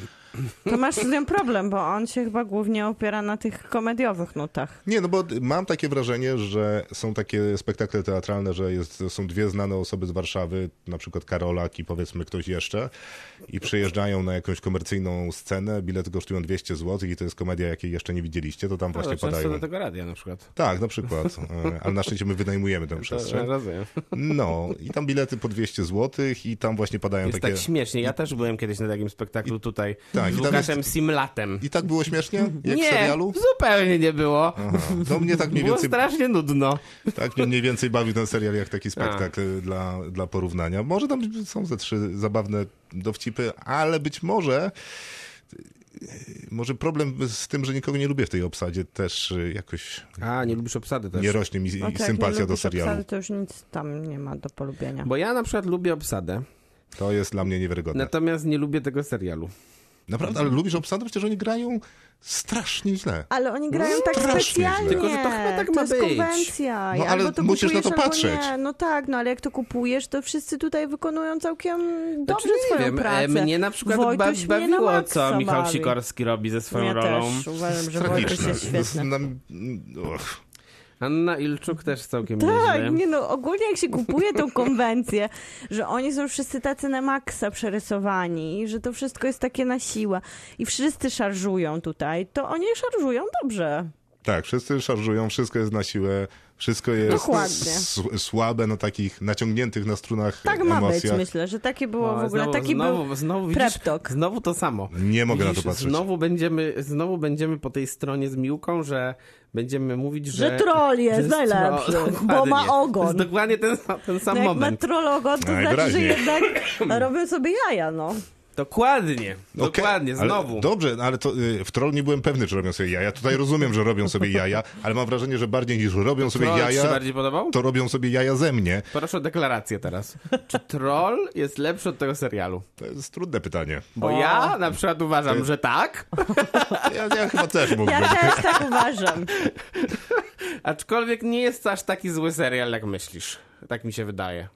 To masz z tym problem, bo on się chyba głównie opiera na tych komediowych nutach. Nie, no bo mam takie wrażenie, że są takie spektakle teatralne, że jest, są dwie znane osoby z Warszawy, na przykład Karolak i powiedzmy ktoś jeszcze, i przyjeżdżają na jakąś komercyjną scenę, bilety kosztują 200 zł i to jest komedia, jakiej jeszcze nie widzieliście, to tam właśnie Ale często padają. do tego radia na przykład. Tak, na przykład. Ale na szczęście my wynajmujemy tę przestrzeń. No, i tam bilety po 200 zł i tam właśnie padają Jest takie... tak śmiesznie. Ja też byłem kiedyś na takim spektaklu tutaj tak, z Łukaszem Simlatem. I tak było śmiesznie, jak w nie, serialu? zupełnie nie było. Aha. No mnie tak mniej Było więcej, strasznie nudno. tak mnie mniej więcej bawił ten serial jak taki spektakl dla, dla porównania. Może tam są ze trzy zabawne dowcipy, ale być może może problem z tym, że nikogo nie lubię w tej obsadzie też y, jakoś A, nie lubisz obsady też. nie rośnie mi No nie sympatia do serialu. obsady, to już nic tam nie ma do polubienia. Bo ja na przykład lubię obsadę, To jest dla mnie niewiarygodne. natomiast nie lubię tego serialu. Naprawdę, ale lubisz obsadę? Przecież oni grają strasznie źle. Ale oni grają tak Strasznie specjalnie. źle. Tylko, że to chyba tak to ma jest być. konwencja. No, ale albo to musisz na to patrzeć. Nie. No tak, no ale jak to kupujesz, to wszyscy tutaj wykonują całkiem dobrze Znaczy, nie swoją wiem, pracę. e, mnie na przykład Wojtuś ba- bawiło, co Michał. Sikorski robi ze swoją Ja rolą. też uważam, że Wojtuś jest świetny. Anna Ilczuk też całkiem Tak, nieźle. nie no, ogólnie jak się kupuje tą konwencję, że oni są wszyscy tacy na maksa przerysowani, że to wszystko jest takie na siłę i wszyscy szarżują tutaj, to oni szarżują dobrze. Tak, wszyscy szarżują, wszystko jest na siłę, wszystko jest słabe na takich naciągniętych na strunach Tak ma być, emocjach. myślę, że takie było No, w ogóle, znowu, taki znowu, był znowu, widzisz, znowu to samo. Nie mogę Widzisz, na to patrzeć. Znowu będziemy, znowu będziemy po tej stronie z Miłką, że będziemy mówić, że... Że troll jest że najlepszy, troll. bo ma ogon. To jest dokładnie ten, sam- ten sam No jak ma moment. trologon, to znaczy, że jednak robią sobie jaja, no. Dokładnie, Okej, dokładnie, ale znowu. Dobrze, no ale to y, w troll nie byłem pewny, czy robią sobie jaja. Tutaj rozumiem, że robią sobie jaja, ale mam wrażenie, że bardziej niż robią sobie Troll jaja, bardziej podobał? to robią sobie jaja ze mnie. Proszę o deklarację teraz. Czy Troll jest lepszy od tego serialu? To jest trudne pytanie. Bo O. ja na przykład uważam, że tak, Ja, ja chyba też mógłbym. Ja też tak uważam. aczkolwiek nie jest to aż taki zły serial, jak myślisz. Tak mi się wydaje.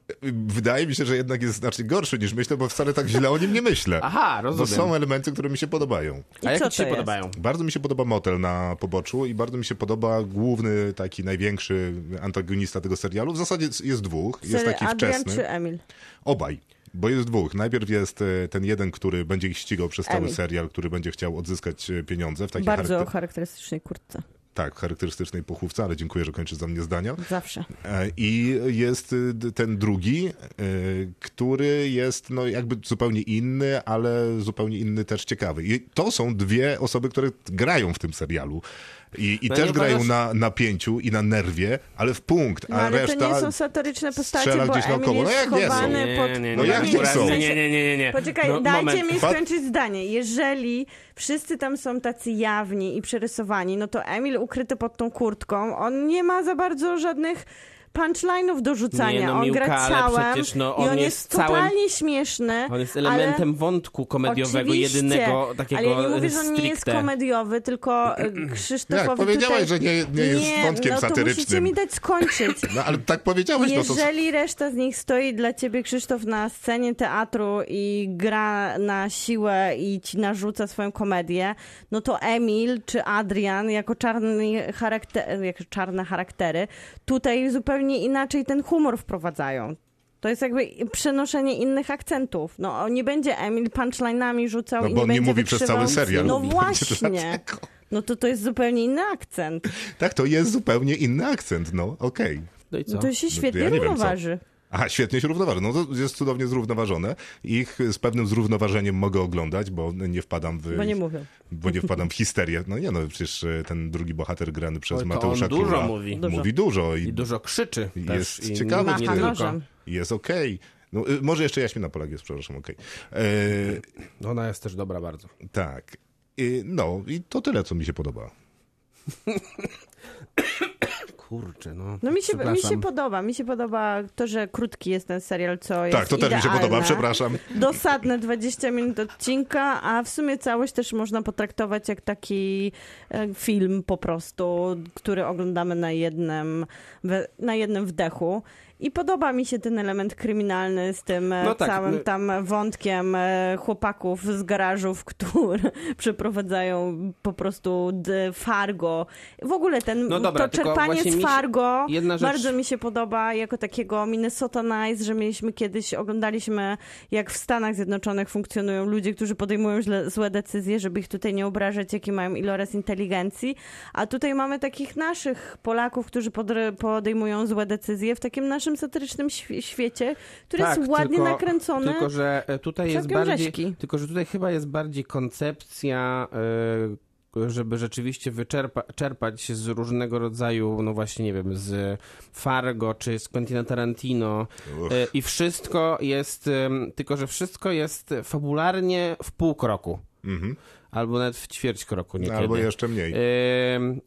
Wydaje mi się, że jednak jest znacznie gorszy niż myślę, bo wcale tak źle o nim nie myślę. Aha, Bo rozumiem. są elementy, które mi się podobają. I A jak co ci się jest? podobają? Bardzo mi się podoba motel na poboczu i bardzo mi się podoba główny, taki największy antagonista tego serialu. W zasadzie jest dwóch. Jest Sery taki Adrian wczesny. czy Emil? Obaj. Bo jest dwóch. Najpierw jest e, ten jeden, który będzie ich ścigał przez cały Emil. serial, który będzie chciał odzyskać e, pieniądze w takiej Bardzo charakter- charakterystycznej kurtce. Tak, charakterystycznej pochówce, ale dziękuję, że kończysz za mnie zdania. Zawsze. E, I jest y, ten drugi, y, który jest no jakby zupełnie inny, ale zupełnie inny też ciekawy. I to są dwie osoby, które grają w tym serialu. I, i No też grają uważasz- na napięciu i na nerwie, ale w punkt, No a ale reszta... to nie są satyryczne postacie, bo gdzieś Emil naokoło. No jest jak nie są? schowany Nie, pod... nie, nie, No nie, jak nie, nie nie, są? nie, nie, nie, nie, nie. Poczekaj, No, dajcie moment. mi skończyć zdanie. Jeżeli wszyscy tam są tacy jawni i przerysowani, no to Emil ukryty pod tą kurtką, on nie ma za bardzo żadnych punchline'ów do rzucania. Nie, no, on Miłka, gra ale całem przecież, no, i on on jest jest całym- totalnie śmieszny. On jest ale- elementem wątku komediowego, Oczywiście, jedynego takiego Ale ja nie mówię, że on nie jest komediowy, tylko e, Krzysztofowi Jak powiedziałaś, tutaj... że nie, nie jest wątkiem no to satyrycznym. musicie mi dać skończyć. No ale tak powiedziałeś, no to... Jeżeli reszta z nich stoi dla ciebie, Krzysztof, na scenie teatru i gra na siłę i ci narzuca swoją komedię, no to Emil czy Adrian jako, czarny charakter, jako czarne charaktery tutaj zupełnie inaczej ten humor wprowadzają. To jest jakby przenoszenie innych akcentów. No, nie będzie Emil punchline'ami rzucał No i bo nie on nie będzie mówi przez cały serial. No Będzie właśnie. No to to jest zupełnie inny akcent. Tak, to jest zupełnie inny akcent, no okej. No i co? No to się No świetnie ja wiem, co. równoważy. Aha, świetnie się równoważy. No to jest cudownie zrównoważone. Ich z pewnym zrównoważeniem mogę oglądać, bo nie wpadam w... Bo nie mówią. bo nie wpadam w histerię. No nie no, przecież e, ten drugi bohater grany przez Oj, Mateusza on dużo Króla mówi. Dużo. mówi dużo i, I dużo krzyczy Jest też. Ciekawy w tym. jest okej. No, y, może jeszcze Jaśmina Polak jest, przepraszam, okej. E, Ona jest też dobra bardzo. Tak. Y, no i to tyle, co mi się podoba. Kurczę, no. No mi się, mi się podoba, mi się podoba to, że krótki jest ten serial, co jest Tak, to też mi się idealne. podoba, przepraszam. Dosadne 20 minut odcinka, a w sumie całość też można potraktować jak taki e, film po prostu, który oglądamy na jednym, na jednym wdechu. I podoba mi się ten element kryminalny z tym e, No tak, całym my- tam wątkiem e, chłopaków z garażów, które przeprowadzają po prostu Fargo. W ogóle ten, No dobra, to czerpanie z mi się- Fargo jedna rzecz- bardzo mi się podoba jako takiego Minnesota Nice, że mieliśmy kiedyś, oglądaliśmy jak w Stanach Zjednoczonych funkcjonują ludzie, którzy podejmują źle, złe decyzje, żeby ich tutaj nie obrażać, jaki mają iloraz inteligencji, a tutaj mamy takich naszych Polaków, którzy podejmują złe decyzje w takim naszym satyrycznym świe- świecie, który Tak, jest ładnie tylko- nakręcony. Tylko, że e, tutaj jest bardziej. rzeźki. Tylko, że tutaj chyba jest bardziej koncepcja. e, żeby rzeczywiście wyczerpa, czerpać z różnego rodzaju, no właśnie, nie wiem, z Fargo czy z Quentina Tarantino Uch. e, i wszystko jest, tylko że wszystko jest fabularnie w pół kroku, Mhm. Albo nawet w ćwierć kroku niekiedy. Albo jeszcze mniej.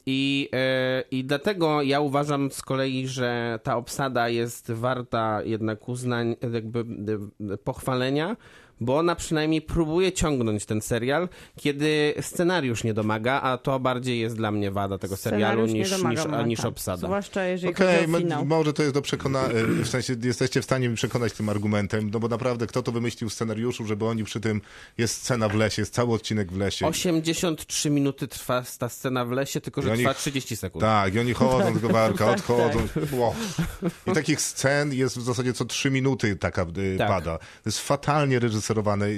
I, e, I dlatego ja uważam z kolei, że ta obsada jest warta jednak uznań, jakby e, pochwalenia, bo ona przynajmniej próbuje ciągnąć ten serial, kiedy scenariusz nie domaga, a to bardziej jest dla mnie wada tego serialu niż, domaga niż, momentem. niż obsada. Zwłaszcza jeżeli Okej, chodzi o może to jest do przekonania, w sensie jesteście w stanie mi przekonać tym argumentem, no bo naprawdę kto to wymyślił w scenariuszu, żeby oni przy tym, jest scena w lesie, jest cały odcinek w lesie. 83 minuty trwa ta scena w lesie, tylko że I oni- trwa 30 sekund. Tak, i oni chodzą z tego barka, Tak, odchodzą. Wow. I takich scen jest w zasadzie co trzy minuty taka y, Tak. pada. To jest fatalnie reżyserowane.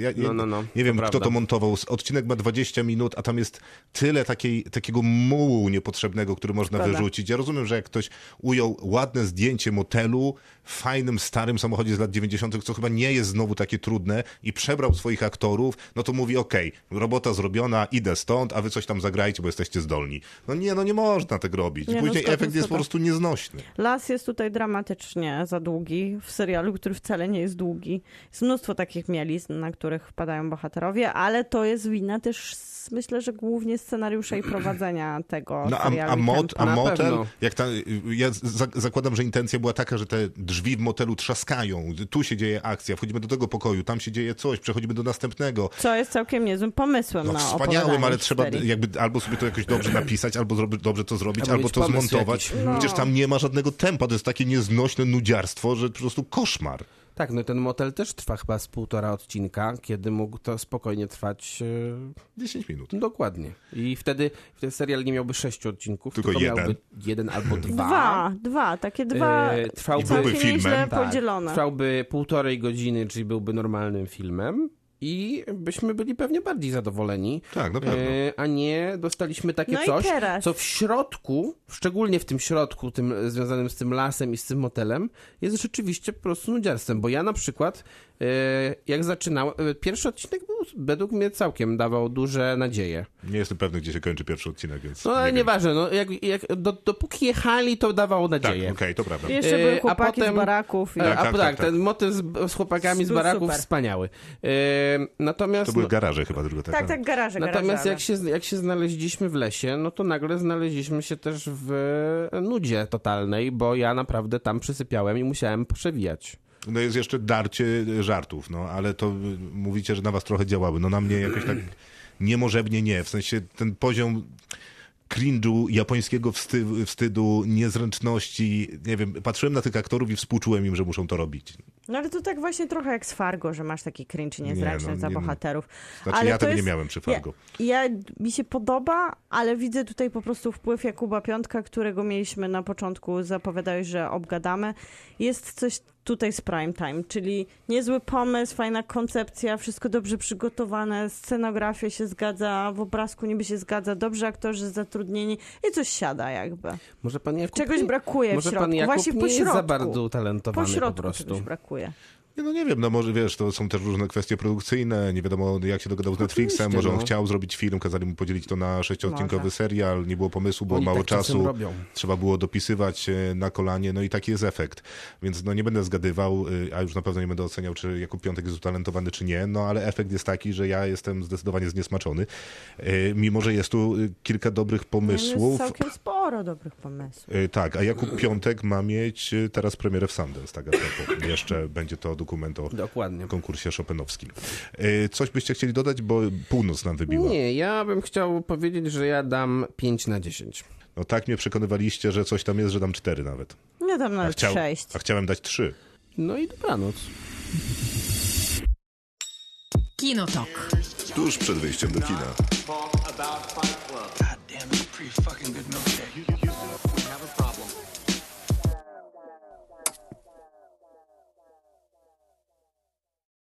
Ja, ja, No, no, no, nie wiem, to kto prawda. to montował. Odcinek ma 20 minut, a tam jest tyle takiej, takiego mułu niepotrzebnego, który można Szkoda. wyrzucić. Ja rozumiem, że jak ktoś ujął ładne zdjęcie motelu w fajnym, starym samochodzie z lat 90., co chyba nie jest znowu takie trudne i przebrał swoich aktorów, no to mówi, okej, robota zrobiona, idę stąd, a wy coś tam zagrajcie, bo jesteście zdolni. No nie, no nie można tego robić. Nie, no Później efekt jest po prostu nieznośny. Las jest tutaj dramatycznie za długi w serialu, który wcale nie jest długi. Jest mnóstwo takich na których wpadają bohaterowie, ale to jest wina też myślę, że głównie scenariusza i prowadzenia tego No a, serialu. a, tempa. a motel, jak ta, ja za, zakładam, że intencja była taka, że te drzwi w motelu trzaskają, tu się dzieje akcja, wchodzimy do tego pokoju, tam się dzieje coś, przechodzimy do następnego. Co jest całkiem niezłym pomysłem No na wspaniałym, opowiadanie ale trzeba jakby albo sobie to jakoś dobrze napisać, albo dobrze to zrobić, Albo albo to zmontować. jakiś. No. Przecież tam nie ma żadnego tempa, to jest takie nieznośne nudziarstwo, że po prostu koszmar. Tak, no ten motel też trwa chyba z półtora odcinka, kiedy mógł to spokojnie trwać e, 10 minut. dokładnie. I wtedy ten serial nie miałby sześciu odcinków, Tylko tylko, jeden. miałby jeden albo dwa. Dwa, dwa, takie dwa E, trwałby, I byłby filmem. tak, podzielone. trwałby półtorej godziny, czyli byłby normalnym filmem. I byśmy byli pewnie bardziej zadowoleni, Tak, na pewno. e, a nie dostaliśmy takie No coś, co w środku, szczególnie w tym środku, tym związanym z tym lasem i z tym motelem, jest rzeczywiście po prostu nudziarstwem. Bo ja na przykład, jak zaczynałem, e, pierwszy odcinek był, według mnie całkiem dawał duże nadzieje. Nie jestem pewny, gdzie się kończy pierwszy odcinek, więc No nie ale wiem. nieważne, no, jak, jak, do, dopóki jechali, to dawało Tak, nadzieję. okej, to prawda. Jeszcze E, były a chłopaki potem- z baraków. I... E, Tak, a tak, tak, tak, tak. ten motyw z, z chłopakami z baraków super. wspaniały. E, natomiast To były no, garaże chyba tylko taka. Tak, tak, garaże, natomiast garaże, jak się, jak się znaleźliśmy w lesie, no to nagle znaleźliśmy się też w nudzie totalnej, bo ja naprawdę tam przysypiałem i musiałem przewijać. No jest jeszcze darcie żartów, no ale to y, mówicie, że na was trochę działały. No na mnie jakoś tak niemożebnie nie. W sensie ten poziom cringe'u, japońskiego wsty, wstydu, niezręczności, nie wiem, patrzyłem na tych aktorów i współczułem im, że muszą to robić. No ale to tak właśnie trochę jak z Fargo, że masz taki cringe niezręczny Nie, no, za nie, bohaterów. Znaczy Ale ja tego jest- nie miałem przy Fargo. Ja, ja, mi się podoba, ale widzę tutaj po prostu wpływ Jakuba Piątka, którego mieliśmy na początku, zapowiadałeś, że obgadamy. Jest coś tutaj z prime time, czyli niezły pomysł, fajna koncepcja, wszystko dobrze przygotowane, scenografia się zgadza, w obrazku niby się zgadza, dobrze aktorzy zatrudnieni i coś siada jakby. Może pan Jakub Czegoś brakuje może w środku, pan Jakub właśnie nie po jest środku. za bardzo Po utalentowany po, środku prostu. czegoś brakuje. Nie, No nie wiem, no może wiesz, to są też różne kwestie produkcyjne, nie wiadomo jak się dogadał z Netflixem, Oczywiście, może on no. chciał zrobić film, kazali mu podzielić to na sześciodcinkowy Może. serial, nie było pomysłu, było Oni mało tak czasu, trzeba było dopisywać e, na kolanie, no i taki jest efekt. Więc no nie będę zgadywał, y, a już na pewno nie będę oceniał, czy Jakub Piątek jest utalentowany, czy nie, no ale efekt jest taki, że ja jestem zdecydowanie zniesmaczony, E, mimo że jest tu kilka dobrych No, jest pomysłów. całkiem sporo. dobrych pomysłów. Tak, a Jakub Piątek ma mieć teraz premierę w Sundance, tak. Jeszcze będzie to dokument o Dokładnie. konkursie chopinowskim. Y, Coś byście chcieli dodać, bo północ nam wybiła. Nie, ja bym chciał powiedzieć, że ja dam 5 na 10. No tak mnie przekonywaliście, że coś tam jest, że dam cztery nawet. Ja tam A, nawet chciał, sześć. a chciałem dać trzy. No i dobranoc. Kinotok. Tuż przed wyjściem do kina.